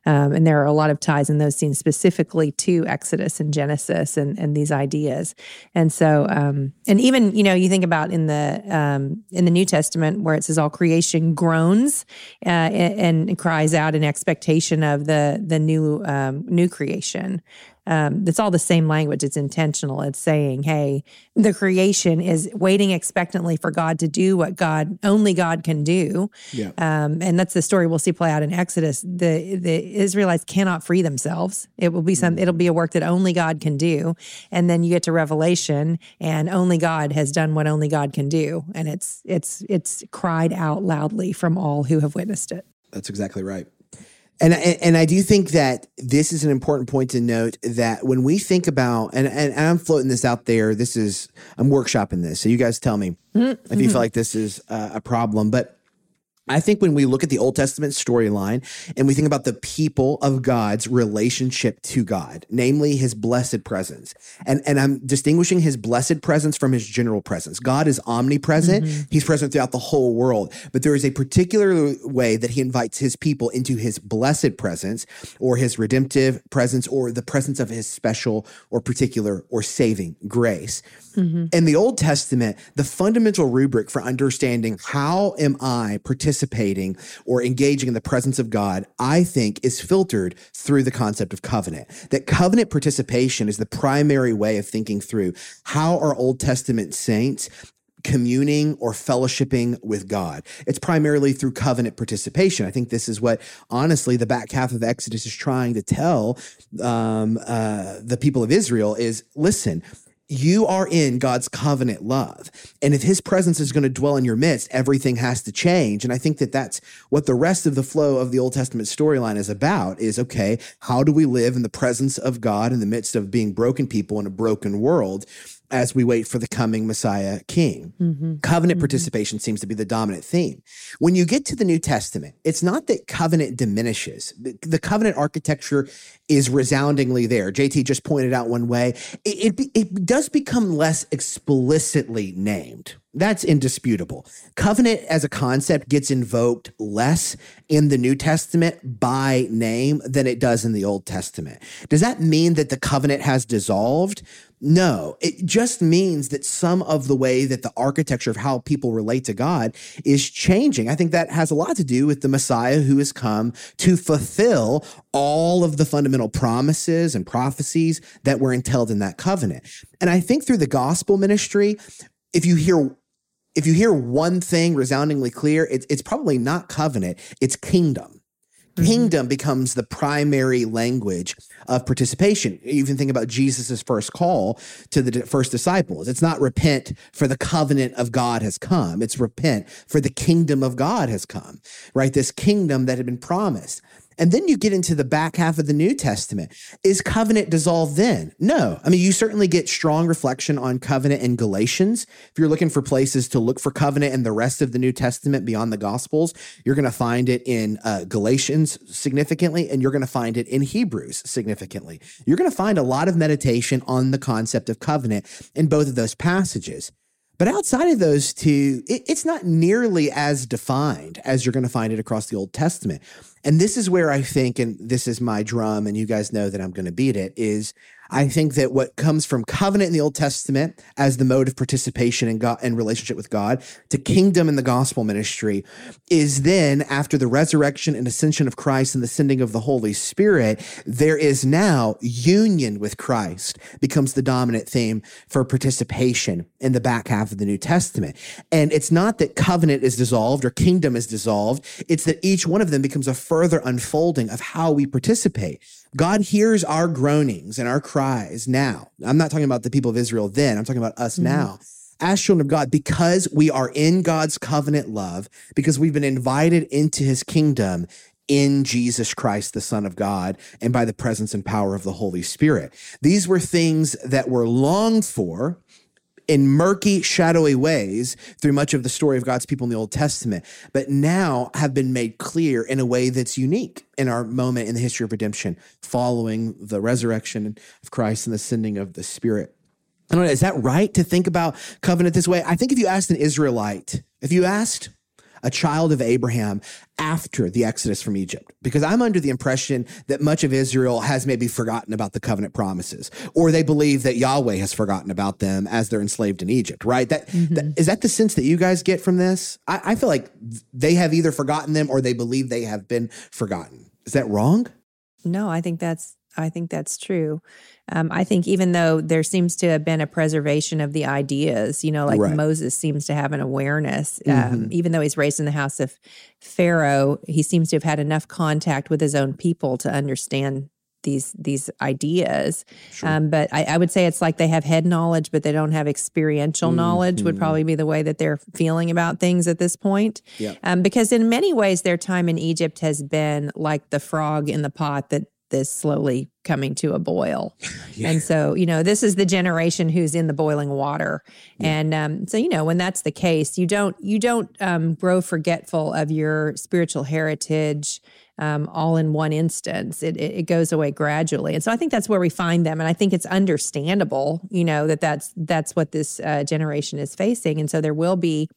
Um, and there are a lot of ties in those scenes specifically to Exodus and Genesis and, and these ideas. And so, um, and even you know, you think about in the um, in the New Testament where it says all creation groans uh, and, and cries out in expectation of the the new um, new creation. Um, it's all the same language. It's intentional. It's saying, "Hey, the creation is waiting expectantly for God to do what God only God can do." Yeah. Um, and that's the story we'll see play out in Exodus. The the Israelites cannot free themselves. It will be some. It'll be a work that only God can do. And then you get to Revelation, and only God has done what only God can do, and it's it's it's cried out loudly from all who have witnessed it. That's exactly right. And, and I do think that this is an important point to note that when we think about and, and I'm floating this out there, this is I'm workshopping this. So you guys tell me mm-hmm. if you feel mm-hmm. like this is a problem. But I think when we look at the Old Testament storyline and we think about the people of God's relationship to God, namely his blessed presence, and, and I'm distinguishing his blessed presence from his general presence. God is omnipresent, mm-hmm. he's present throughout the whole world, but there is a particular way that he invites his people into his blessed presence or his redemptive presence or the presence of his special or particular or saving grace. Mm-hmm. In the Old Testament, the fundamental rubric for understanding how am I participating or engaging in the presence of God, I think is filtered through the concept of covenant. That covenant participation is the primary way of thinking through how are Old Testament saints communing or fellowshipping with God. It's primarily through covenant participation. I think this is what, honestly, the back half of Exodus is trying to tell um, uh, the people of Israel is listen, you are in God's covenant love. And if his presence is going to dwell in your midst, everything has to change. And I think that that's what the rest of the flow of the Old Testament storyline is about is okay, how do we live in the presence of God in the midst of being broken people in a broken world? As we wait for the coming Messiah King. Mm-hmm. Covenant mm-hmm. participation seems to be the dominant theme. When you get to the New Testament, it's not that covenant diminishes. The, the covenant architecture is resoundingly there. JT just pointed out one way. It, it, it does become less explicitly named. That's indisputable. Covenant as a concept gets invoked less in the New Testament by name than it does in the Old Testament. Does that mean that the covenant has dissolved? No, it just means that some of the way that the architecture of how people relate to God is changing. I think that has a lot to do with the Messiah who has come to fulfill all of the fundamental promises and prophecies that were entailed in that covenant. And I think through the gospel ministry, if you hear if you hear one thing resoundingly clear, it's, it's probably not covenant, it's kingdom. Mm-hmm. Kingdom becomes the primary language of participation. You even think about Jesus' first call to the first disciples. It's not repent for the covenant of God has come. It's repent for the kingdom of God has come, right? This kingdom that had been promised. And then you get into the back half of the New Testament. Is covenant dissolved then? No. I mean, you certainly get strong reflection on covenant in Galatians. If you're looking for places to look for covenant in the rest of the New Testament beyond the Gospels, you're going to find it in uh, Galatians significantly, and you're going to find it in Hebrews significantly. You're going to find a lot of meditation on the concept of covenant in both of those passages. But outside of those two, it, it's not nearly as defined as you're going to find it across the Old Testament. And this is where I think, and this is my drum, and you guys know that I'm going to beat it, is I think that what comes from covenant in the Old Testament as the mode of participation in God and relationship with God to kingdom in the gospel ministry is then after the resurrection and ascension of Christ and the sending of the Holy Spirit, there is now union with Christ becomes the dominant theme for participation in the back half of the New Testament. And it's not that covenant is dissolved or kingdom is dissolved, it's that each one of them becomes a further unfolding of how we participate. God hears our groanings and our cries now. I'm not talking about the people of Israel then, I'm talking about us mm-hmm. now. As children of God, because we are in God's covenant love, because we've been invited into his kingdom in Jesus Christ, the Son of God, and by the presence and power of the Holy Spirit. These were things that were longed for in murky, shadowy ways through much of the story of God's people in the Old Testament, but now have been made clear in a way that's unique in our moment in the history of redemption, following the resurrection of Christ and the sending of the Spirit. I don't know, is that right to think about covenant this way? I think if you asked an Israelite, if you asked a child of Abraham after the exodus from Egypt. Because I'm under the impression that much of Israel has maybe forgotten about the covenant promises, or they believe that Yahweh has forgotten about them as they're enslaved in Egypt, right? That, Mm-hmm. that is that the sense that you guys get from this? I, I feel like they have either forgotten them or they believe they have been forgotten. Is that wrong? No, I think that's I think that's true. Um, I think even though there seems to have been a preservation of the ideas, you know, like Right. Moses seems to have an awareness, um, Mhm. even though he's raised in the house of Pharaoh, he seems to have had enough contact with his own people to understand these these ideas. Um, but I, I would say it's like they have head knowledge, but they don't have experiential knowledge. Would Mhm. probably be the way that they're feeling about things at this point. Yep. Um, because in many ways, their time in Egypt has been like the frog in the pot that is slowly coming to a boil. And so, you know, this is the generation who's in the boiling water. And um, so, you know, when that's the case, you don't you don't um, grow forgetful of your spiritual heritage um, all in one instance. It, it it goes away gradually, and so I think that's where we find them. And I think it's understandable, you know, that that's that's what this uh, generation is facing. And so there will be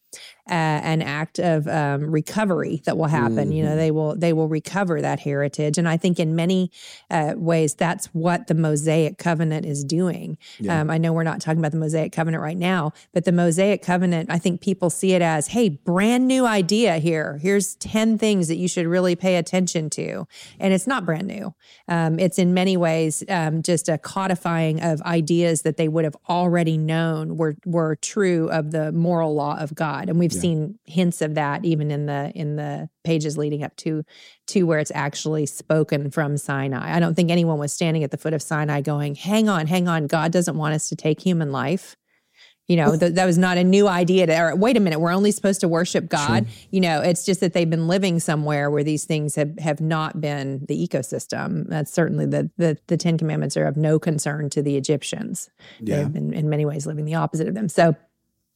uh, an act of um, recovery that will happen. You know, they will they will recover that heritage, and I think in many uh, ways that's what the Mosaic covenant is doing. Um, I know we're not talking about the Mosaic covenant right now, but the Mosaic covenant, I think people see it as, hey, brand new idea here. Here's ten things that you should really pay attention to, and it's not brand new. Um, it's in many ways um, just a codifying of ideas that they would have already known were were true of the moral law of God, and we've seen hints of that even in the in the pages leading up to to where it's actually spoken from Sinai. I don't think anyone was standing at the foot of Sinai going, "Hang on, hang on, God doesn't want us to take human life." You know, th- that was not a new idea to, or wait a minute, we're only supposed to worship God. You know, it's just that they've been living somewhere where these things have, have not been the ecosystem. That's certainly the, the, the 10 commandments are of no concern to the Egyptians. Yeah. They've been in many ways living the opposite of them. So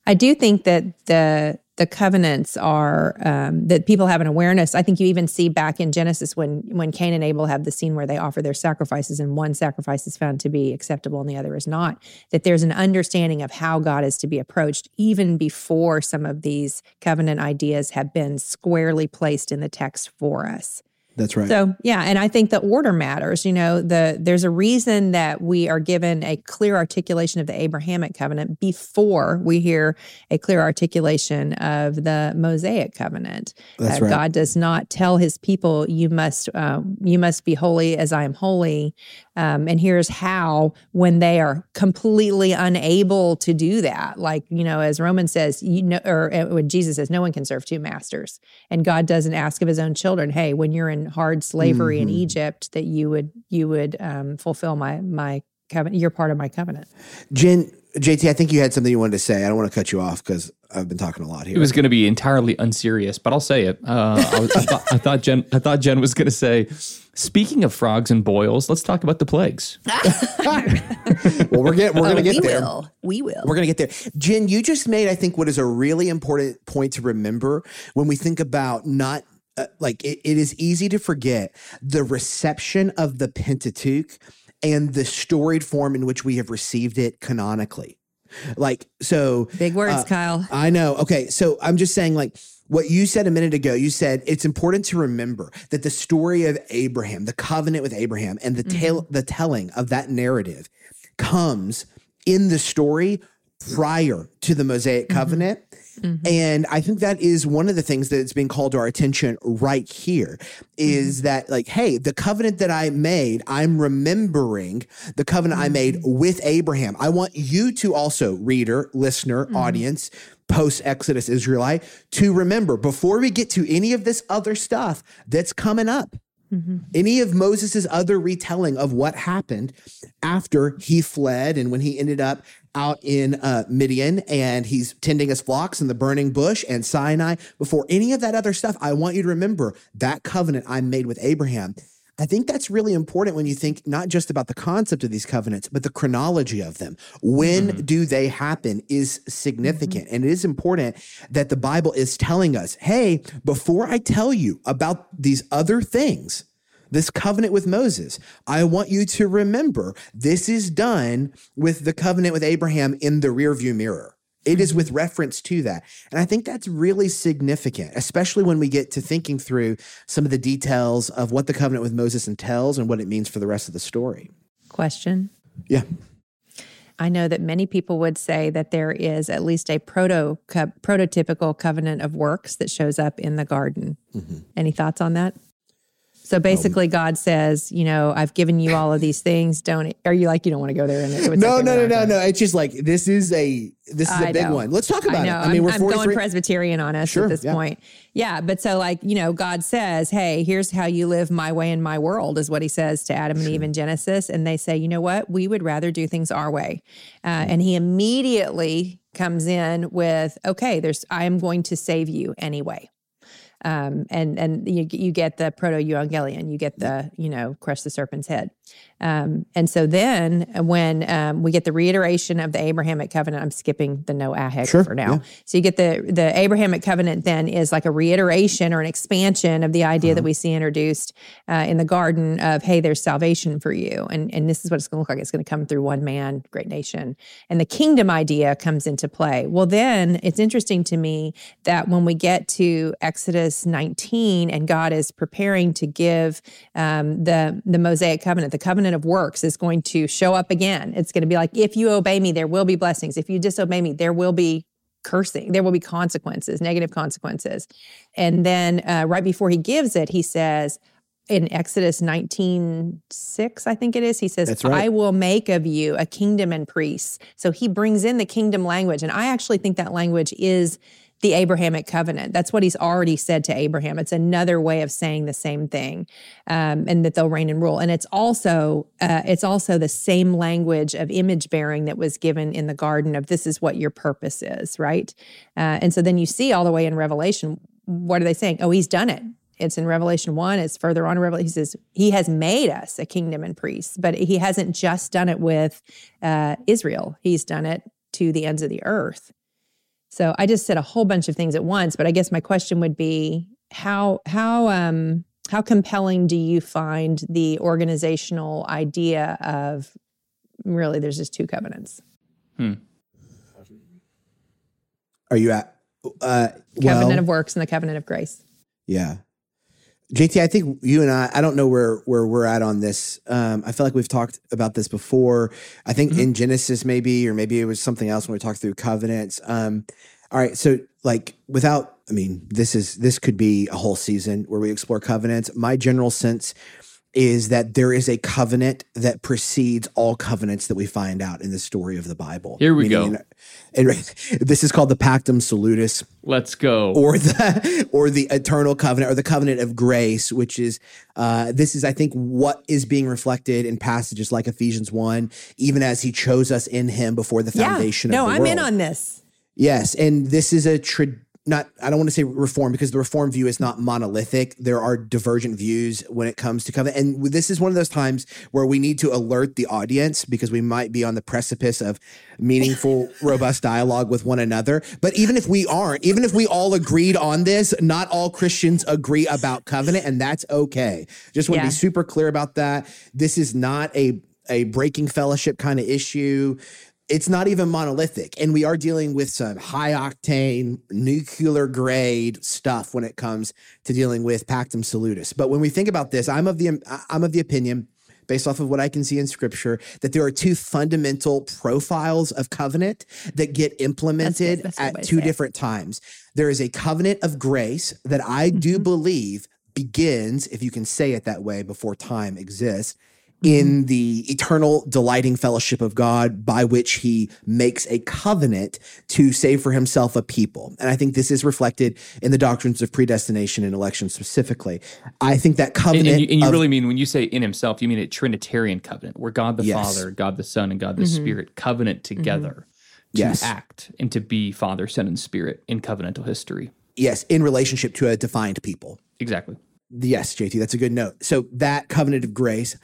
I do think that the the covenants are um, that people have an awareness. I think you even see back in Genesis when when Cain and Abel have the scene where they offer their sacrifices, and one sacrifice is found to be acceptable and the other is not. That there's an understanding of how God is to be approached even before some of these covenant ideas have been squarely placed in the text for us. That's right. So yeah, and I think the order matters. You know, the there's a reason that we are given a clear articulation of the Abrahamic covenant before we hear a clear articulation of the Mosaic covenant. That's Uh, right. God does not tell His people, "You must, uh, you must be holy as I am holy." Um, and here's how: when they are completely unable to do that, like you know, as Romans says, you know, or uh, when Jesus says, "No one can serve two masters," and God doesn't ask of His own children, "Hey, when you're in hard slavery in Mhm. Egypt, that you would you would um, fulfill my my covenant. You're part of my covenant." Jen, JT, I think you had something you wanted to say. I don't want to cut you off because I've been talking a lot here. It was going to be entirely unserious, but I'll say it. Uh, I, was, I, thought, I thought Jen. I thought Jen was going to say. Speaking of frogs and boils, let's talk about the plagues. well, we're getting we're gonna get we there. will. We will. We're going to get there. Jen, you just made, I think, what is a really important point to remember when we think about not. Uh, like it, it is easy to forget the reception of the Pentateuch and the storied form in which we have received it canonically. Like, so Big words, uh, Kyle. I know. Okay. So I'm just saying, like, what you said a minute ago, you said it's important to remember that the story of Abraham, the covenant with Abraham, and the tale, the telling of that narrative comes in the story prior to the Mosaic covenant. Mm-hmm. And I think that is one of the things that's being called to our attention right here is mm-hmm. that, like, hey, the covenant that I made, I'm remembering the covenant I made mm-hmm. with Abraham. I want you to also, reader, listener, audience, post Exodus Israelite, to remember before we get to any of this other stuff that's coming up Any of Moses' other retelling of what happened after he fled and when he ended up out in uh, Midian and he's tending his flocks in the burning bush and Sinai, before any of that other stuff, I want you to remember that covenant I made with Abraham. I think that's really important when you think not just about the concept of these covenants, but the chronology of them. When do they happen is significant. And it is important that the Bible is telling us hey, before I tell you about these other things, this covenant with Moses, I want you to remember this is done with the covenant with Abraham in the rearview mirror. It is mm-hmm. with reference to that. And I think that's really significant, especially when we get to thinking through some of the details of what the covenant with Moses entails and what it means for the rest of the story. Question. Yeah. I know that many people would say that there is at least a proto co- prototypical covenant of works that shows up in the garden. Mm-hmm. Any thoughts on that? So basically, God says, you know, I've given you all of these things. Don't are you like you don't want to go there? And it No, no, no, no, no. It's just like this is a this is a I big know. one. Let's talk about I it. know. I mean, I'm, we're I'm 43 going Presbyterian on us Sure, at this yeah. point. Yeah, but so like you know, God says, "Hey, here's how you live my way in my world," is what He says to Adam and Eve in Genesis, and they say, "You know what? We would rather do things our way," uh, and He immediately comes in with, "Okay, there's I am going to save you anyway." Um, and and you, you get the proto evangelion, you get the you know crush the serpent's head, um, and so then when um, we get the reiteration of the Abrahamic covenant, I'm skipping the Noahic Sure, for now. yeah. So you get the the Abrahamic covenant then is like a reiteration or an expansion of the idea Uh-huh. that we see introduced uh, in the garden of hey, there's salvation for you, and and this is what it's going to look like. It's going to come through one man, great nation, and the kingdom idea comes into play. Well, then it's interesting to me that when we get to Exodus 19 and God is preparing to give um, the the Mosaic covenant, the covenant of works is going to show up again. It's going to be like, if you obey me, there will be blessings. If you disobey me, there will be cursing. There will be consequences, negative consequences. And then uh, right before he gives it, he says in Exodus 19 6, I think it is, he says, right. I will make of you a kingdom and priests. So he brings in the kingdom language. And I actually think that language is the Abrahamic covenant. That's what he's already said to Abraham. It's another way of saying the same thing, um, and that they'll reign and rule. And it's also uh, it's also the same language of image bearing that was given in the garden of this is what your purpose is, right? Uh, and so then you see all the way in Revelation, what are they saying? Oh, he's done it. It's in Revelation one. It's further on in Revelation. He says he has made us a kingdom and priests, but he hasn't just done it with uh, Israel. He's done it to the ends of the earth. So I just said a whole bunch of things at once, but I guess my question would be how how um how compelling do you find the organizational idea of really there's just two covenants. Hmm. Are you at uh Covenant well, of works and the covenant of grace. Yeah. JT, I think you and I, I don't know where where we're at on this. Um, I feel like we've talked about this before. I think Mm-hmm. in Genesis, maybe, or maybe it was something else when we talked through covenants. Um, all right, so like without, I mean, this is this could be a whole season where we explore covenants. My general sense is that there is a covenant that precedes all covenants that we find out in the story of the Bible. Here we Meaning- go. and this is called the Pactum Salutis Let's go. or the or the eternal covenant or the covenant of grace which is uh this is i think what is being reflected in passages like ephesians 1 even as he chose us in him before the foundation yeah. No, of the I'm world in on this. yes and this is a tra- not i don't want to say reform because the reform view is not monolithic. There are divergent views when it comes to covenant and this is one of those times where we need to alert the audience because we might be on the precipice of meaningful robust dialogue with one another. But even if we aren't even if we all agreed on this not all christians agree about covenant and that's okay. Just want to be super clear about that. This is not a a breaking fellowship kind of issue it's not even monolithic. And we are dealing with some high octane nuclear grade stuff when it comes to dealing with pactum salutis but when we think about this i'm of the i'm of the opinion based off of what i can see in scripture that there are two fundamental profiles of covenant that get implemented That's good at two different times. There is a covenant of grace that i Mm-hmm. do believe begins if you can say it that way before time exists in mm-hmm. the eternal delighting fellowship of God by which he makes a covenant to save for himself a people. And I think this is reflected in the doctrines of predestination and election specifically. I think that covenant and you, and you of- really mean when you say in himself, you mean a Trinitarian covenant where God the Yes. Father, God the Son, and God the mm-hmm. Spirit covenant mm-hmm. together to Yes. act and to be Father, Son, and Spirit in covenantal history. yes, in relationship to a defined people. Exactly. Yes, JT, that's a good note. So that covenant of grace.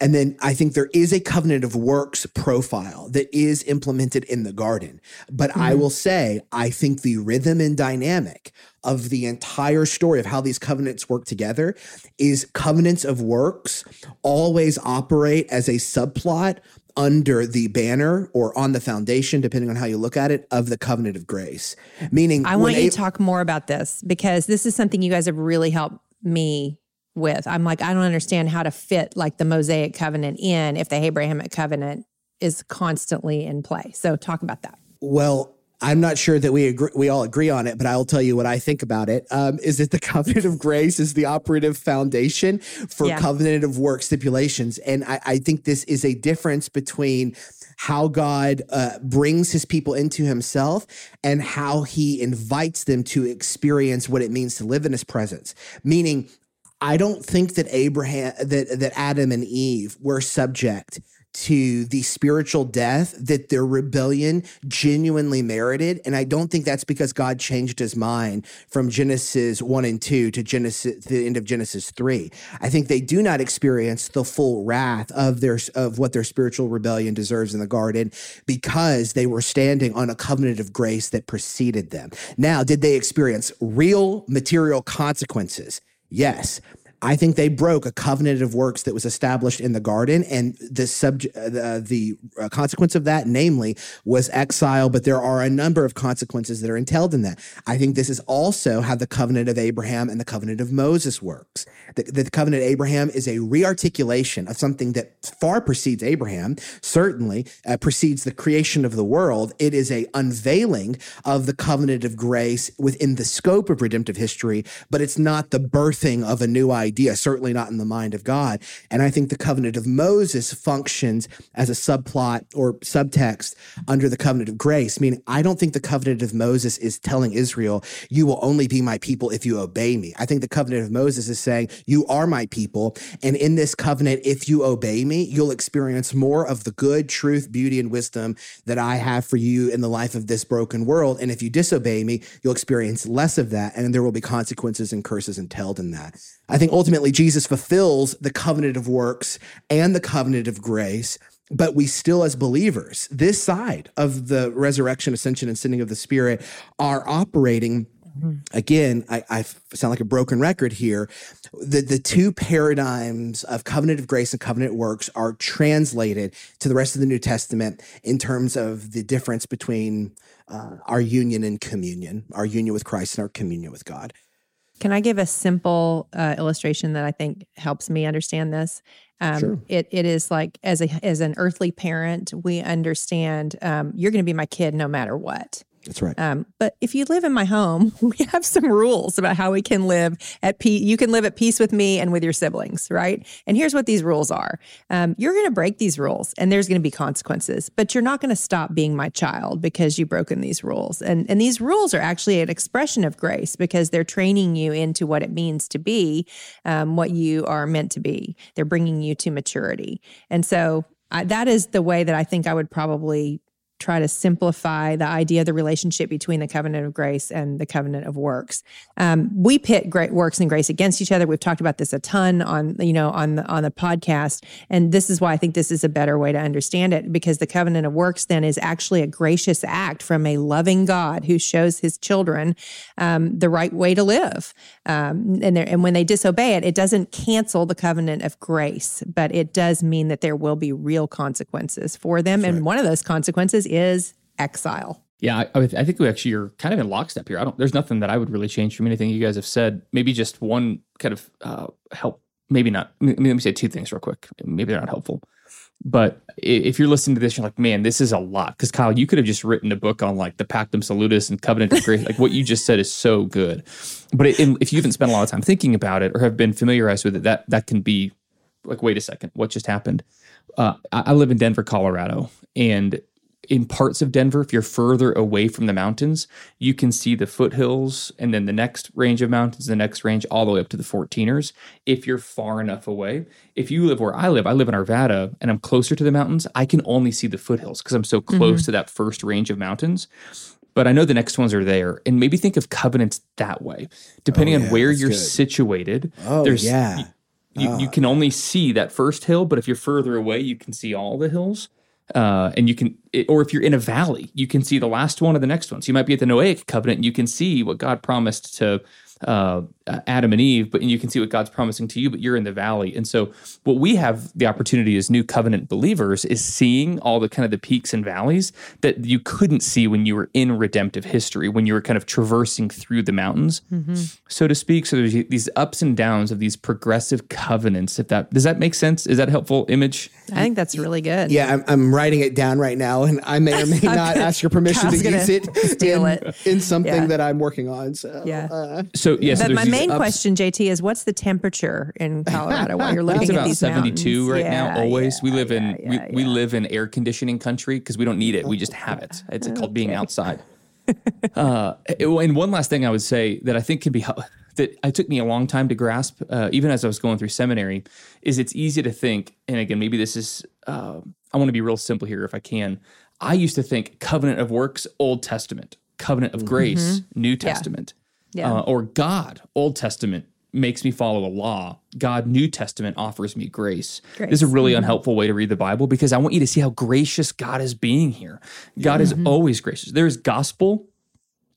And then I think there is a covenant of works profile that is implemented in the garden. But I mm-hmm. will say, I think the rhythm and dynamic of the entire story of how these covenants work together is covenants of works always operate as a subplot under the banner or on the foundation, depending on how you look at it, of the covenant of grace. Meaning, I want you to talk more about this because this is something you guys have really helped me with. I'm like, I don't understand how to fit like the Mosaic covenant in if the Abrahamic covenant is constantly in play. So talk about that. Well, I'm not sure that we agree, we all agree on it, but I'll tell you what I think about it. Um, is that the covenant of grace is the operative foundation for Yeah. covenant of work stipulations, and I, I think this is a difference between how God uh, brings His people into Himself and how He invites them to experience what it means to live in His presence. Meaning, I don't think that Abraham that that Adam and Eve were subject to the spiritual death that their rebellion genuinely merited and I don't think that's because God changed his mind from Genesis 1 and 2 to Genesis the end of Genesis 3. I think they do not experience the full wrath of their of what their spiritual rebellion deserves in the garden because they were standing on a covenant of grace that preceded them. Now, did they experience real material consequences? Yes. I think they broke a covenant of works that was established in the garden, and the subject, uh, the, the uh, consequence of that, namely, was exile. But there are a number of consequences that are entailed in that. I think this is also how the covenant of Abraham and the covenant of Moses works. The, the covenant of Abraham is a rearticulation of something that far precedes Abraham. Certainly uh, precedes the creation of the world. It is a unveiling of the covenant of grace within the scope of redemptive history, but it's not the birthing of a new idea, certainly not in the mind of God. And I think the covenant of Moses functions as a subplot or subtext under the covenant of grace, meaning I don't think the covenant of Moses is telling Israel, you will only be my people if you obey me. I think the covenant of Moses is saying, you are my people. And in this covenant, if you obey me, you'll experience more of the good, truth, beauty, and wisdom that I have for you in the life of this broken world. And if you disobey me, you'll experience less of that. And there will be consequences and curses entailed in that. I think ultimately Jesus fulfills the covenant of works and the covenant of grace. But we still, as believers, this side of the resurrection, ascension, and sending of the Spirit are operating again, I, I sound like a broken record here. The, the two paradigms of covenant of grace and covenant works are translated to the rest of the New Testament in terms of the difference between uh, our union and communion, our union with Christ and our communion with God. Can I give a simple uh, illustration that I think helps me understand this? Um, Sure. It it is like as a as an earthly parent, we understand um, you're going to be my kid no matter what. That's right. Um, but if you live in my home, we have some rules about how we can live at peace. You can live at peace with me and with your siblings, right? And here's what these rules are um, you're going to break these rules and there's going to be consequences, but you're not going to stop being my child because you've broken these rules. And, and these rules are actually an expression of grace because they're training you into what it means to be um, what you are meant to be. They're bringing you to maturity. And so I, that is the way that I think I would probably try to simplify the idea of the relationship between the covenant of grace and the covenant of works. Um, we pit great works and grace against each other. We've talked about this a ton on you know on the on the podcast, and this is why I think this is a better way to understand it because the covenant of works then is actually a gracious act from a loving God who shows His children um, the right way to live, um, and and when they disobey it, it doesn't cancel the covenant of grace, but it does mean that there will be real consequences for them, and one of those consequences is exile. Yeah, I, I think we actually are kind of in lockstep here. I don't. There's nothing that I would really change from anything you guys have said. Maybe just one kind of uh, help. Maybe not. Let me say two things real quick. Maybe they're not helpful. But if you're listening to this, you're like, man, this is a lot. Because Kyle, you could have just written a book on like the Pactum Salutis and Covenant of Grace. like what you just said is so good. But it, if you haven't spent a lot of time thinking about it or have been familiarized with it, that that can be like, wait a second, what just happened? Uh, I, I live in Denver, Colorado, and in parts of Denver, if you're further away from the mountains, you can see the foothills and then the next range of mountains, the next range, all the way up to the 14ers. If you're far enough away, if you live where I live, I live in Arvada and I'm closer to the mountains, I can only see the foothills because I'm so mm-hmm. close to that first range of mountains. But I know the next ones are there. And maybe think of covenants that way. Depending Oh, on where you're good. situated, Oh, there's yeah. you, you ah. can only see that first hill, but if you're further away, you can see all the hills. Uh, and you can, it, or if you're in a valley, you can see the last one or the next one. So you might be at the Noahic covenant, and you can see what God promised to uh, Adam and Eve, but you can see what God's promising to you, but you're in the valley. And so, what we have the opportunity as new covenant believers is seeing all the kind of the peaks and valleys that you couldn't see when you were in redemptive history, when you were kind of traversing through the mountains, so to speak. So there's these ups and downs of these progressive covenants. If that does that make sense? Is that a helpful image? I think that's really good. Yeah, I'm, I'm writing it down right now, and I may or may not ask your permission to gonna use it steal in, it. in something Yeah. that I'm working on. So Yeah. uh, So yeah, so But my main ups- question, JT, is what's the temperature in Colorado while you're looking It's at about these 72 mountains? right Yeah, now. Always, we yeah, live in we, we live in air conditioning country because we don't need it. We just have it. It's called being outside. uh, and one last thing I would say that I think can be that it took me a long time to grasp, uh, even as I was going through seminary, is it's easy to think. And again, maybe this is uh, I want to be real simple here if I can. I used to think covenant of works, Old Testament, covenant of grace, New Testament, Mm-hmm. Yeah. Uh, or God, Old Testament makes me follow a law. God, New Testament offers me grace. This is a Grace. really unhelpful way to read the Bible because I want you to see how gracious God is being here. God is always gracious. There is gospel,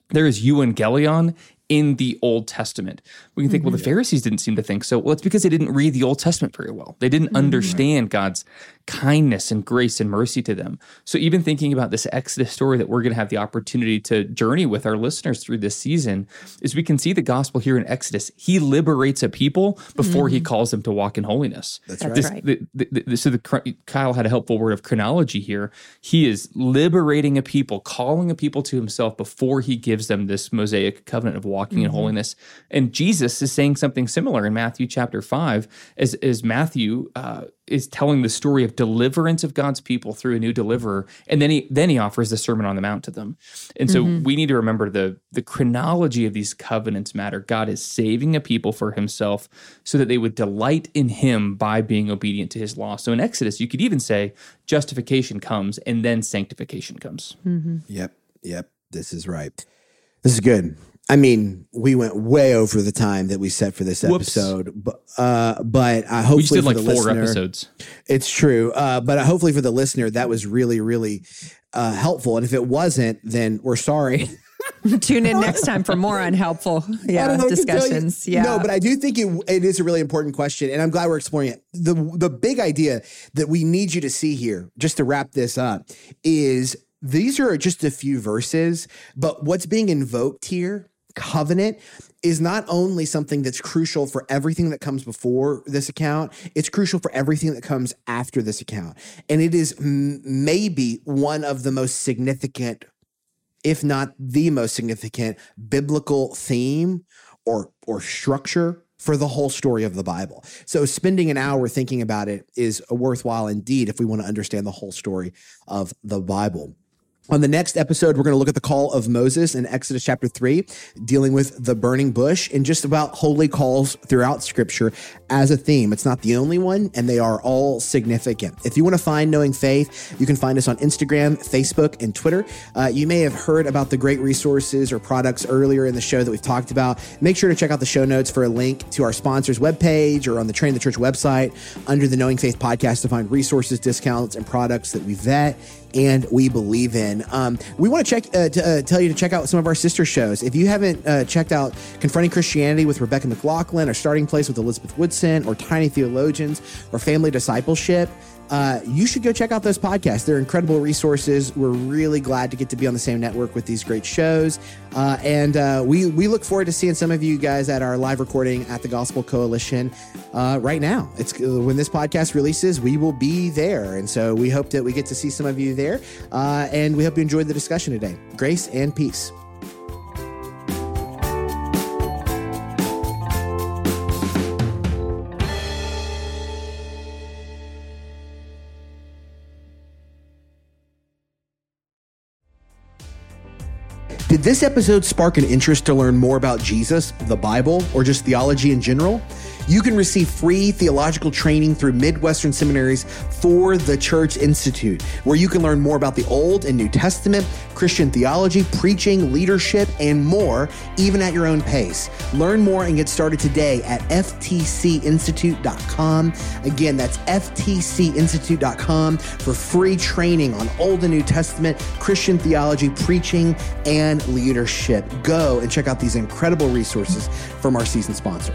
there is evangelion in the Old Testament. We can think, well, the mm-hmm. Pharisees didn't seem to think so. Well, it's because they didn't read the Old Testament very well. They didn't mm-hmm. understand God's kindness and grace and mercy to them. So, even thinking about this Exodus story that we're going to have the opportunity to journey with our listeners through this season, is we can see the gospel here in Exodus. He liberates a people before he mm-hmm. calls them to walk in holiness. That's This- right. the, the, the, so the Kyle had a helpful word of chronology here. He is liberating a people, calling a people to himself before he gives them this Mosaic covenant of walking in holiness. And Jesus is saying something similar in Matthew chapter five, as as Matthew uh, is telling the story of deliverance of God's people through a new deliverer, and then he then he offers the Sermon on the Mount to them. And so we need to remember the the chronology of these covenants matter. God is saving a people for Himself, so that they would delight in Him by being obedient to His law. So in Exodus, you could even say justification comes and then sanctification comes. Yep. Yep. This is right. This is good. I mean, we went way over the time that we set for this Whoops. episode, but uh, but I hopefully We just did for like the four listener, episodes. It's true, uh, but hopefully for the listener, that was really really uh, helpful. And if it wasn't, then we're sorry. Tune in next time for more unhelpful I yeah, know what to tell you. discussions. Yeah. No, but I do think it, it is a really important question, and I'm glad we're exploring it. the The big idea that we need you to see here, just to wrap this up, is these are just a few verses, but what's being invoked here, covenant, is not only something that's crucial for everything that comes before this account, it's crucial for everything that comes after this account, and it is m- maybe one of the most significant if not the most significant biblical theme or or structure for the whole story of the Bible. So spending an hour thinking about it is worthwhile indeed if we want to understand the whole story of the Bible. On the next episode, we're going to look at the call of Moses in Exodus chapter 3, dealing with the burning bush and just about holy calls throughout scripture as a theme. It's not the only one, and they are all significant. If you want to find Knowing Faith, you can find us on Instagram, Facebook, and Twitter. Uh, you may have heard about the great resources or products earlier in the show that we've talked about. Make sure to check out the show notes for a link to our sponsors' webpage or on the Train the Church website under the Knowing Faith podcast to find resources, discounts, and products that we vet and we believe in. Um, we want to check uh, to, uh, tell you to check out some of our sister shows. If you haven't uh, checked out Confronting Christianity with Rebecca McLaughlin, or Starting Place with Elizabeth Woodson, or Tiny Theologians, or Family Discipleship. Uh, you should go check out those podcasts. They're incredible resources. We're really glad to get to be on the same network with these great shows, uh, and uh, we we look forward to seeing some of you guys at our live recording at the Gospel Coalition uh, right now. It's when this podcast releases, we will be there, and so we hope that we get to see some of you there, uh, and we hope you enjoyed the discussion today. Grace and peace. Did this episode spark an interest to learn more about Jesus, the Bible, or just theology in general? You can receive free theological training through Midwestern Seminary's for the Church Institute, where you can learn more about the Old and New Testament, Christian theology, preaching, leadership, and more, even at your own pace. Learn more and get started today at ftcinstitute.com. Again, that's ftcinstitute.com for free training on Old and New Testament, Christian theology, preaching, and leadership. Go and check out these incredible resources from our season sponsor.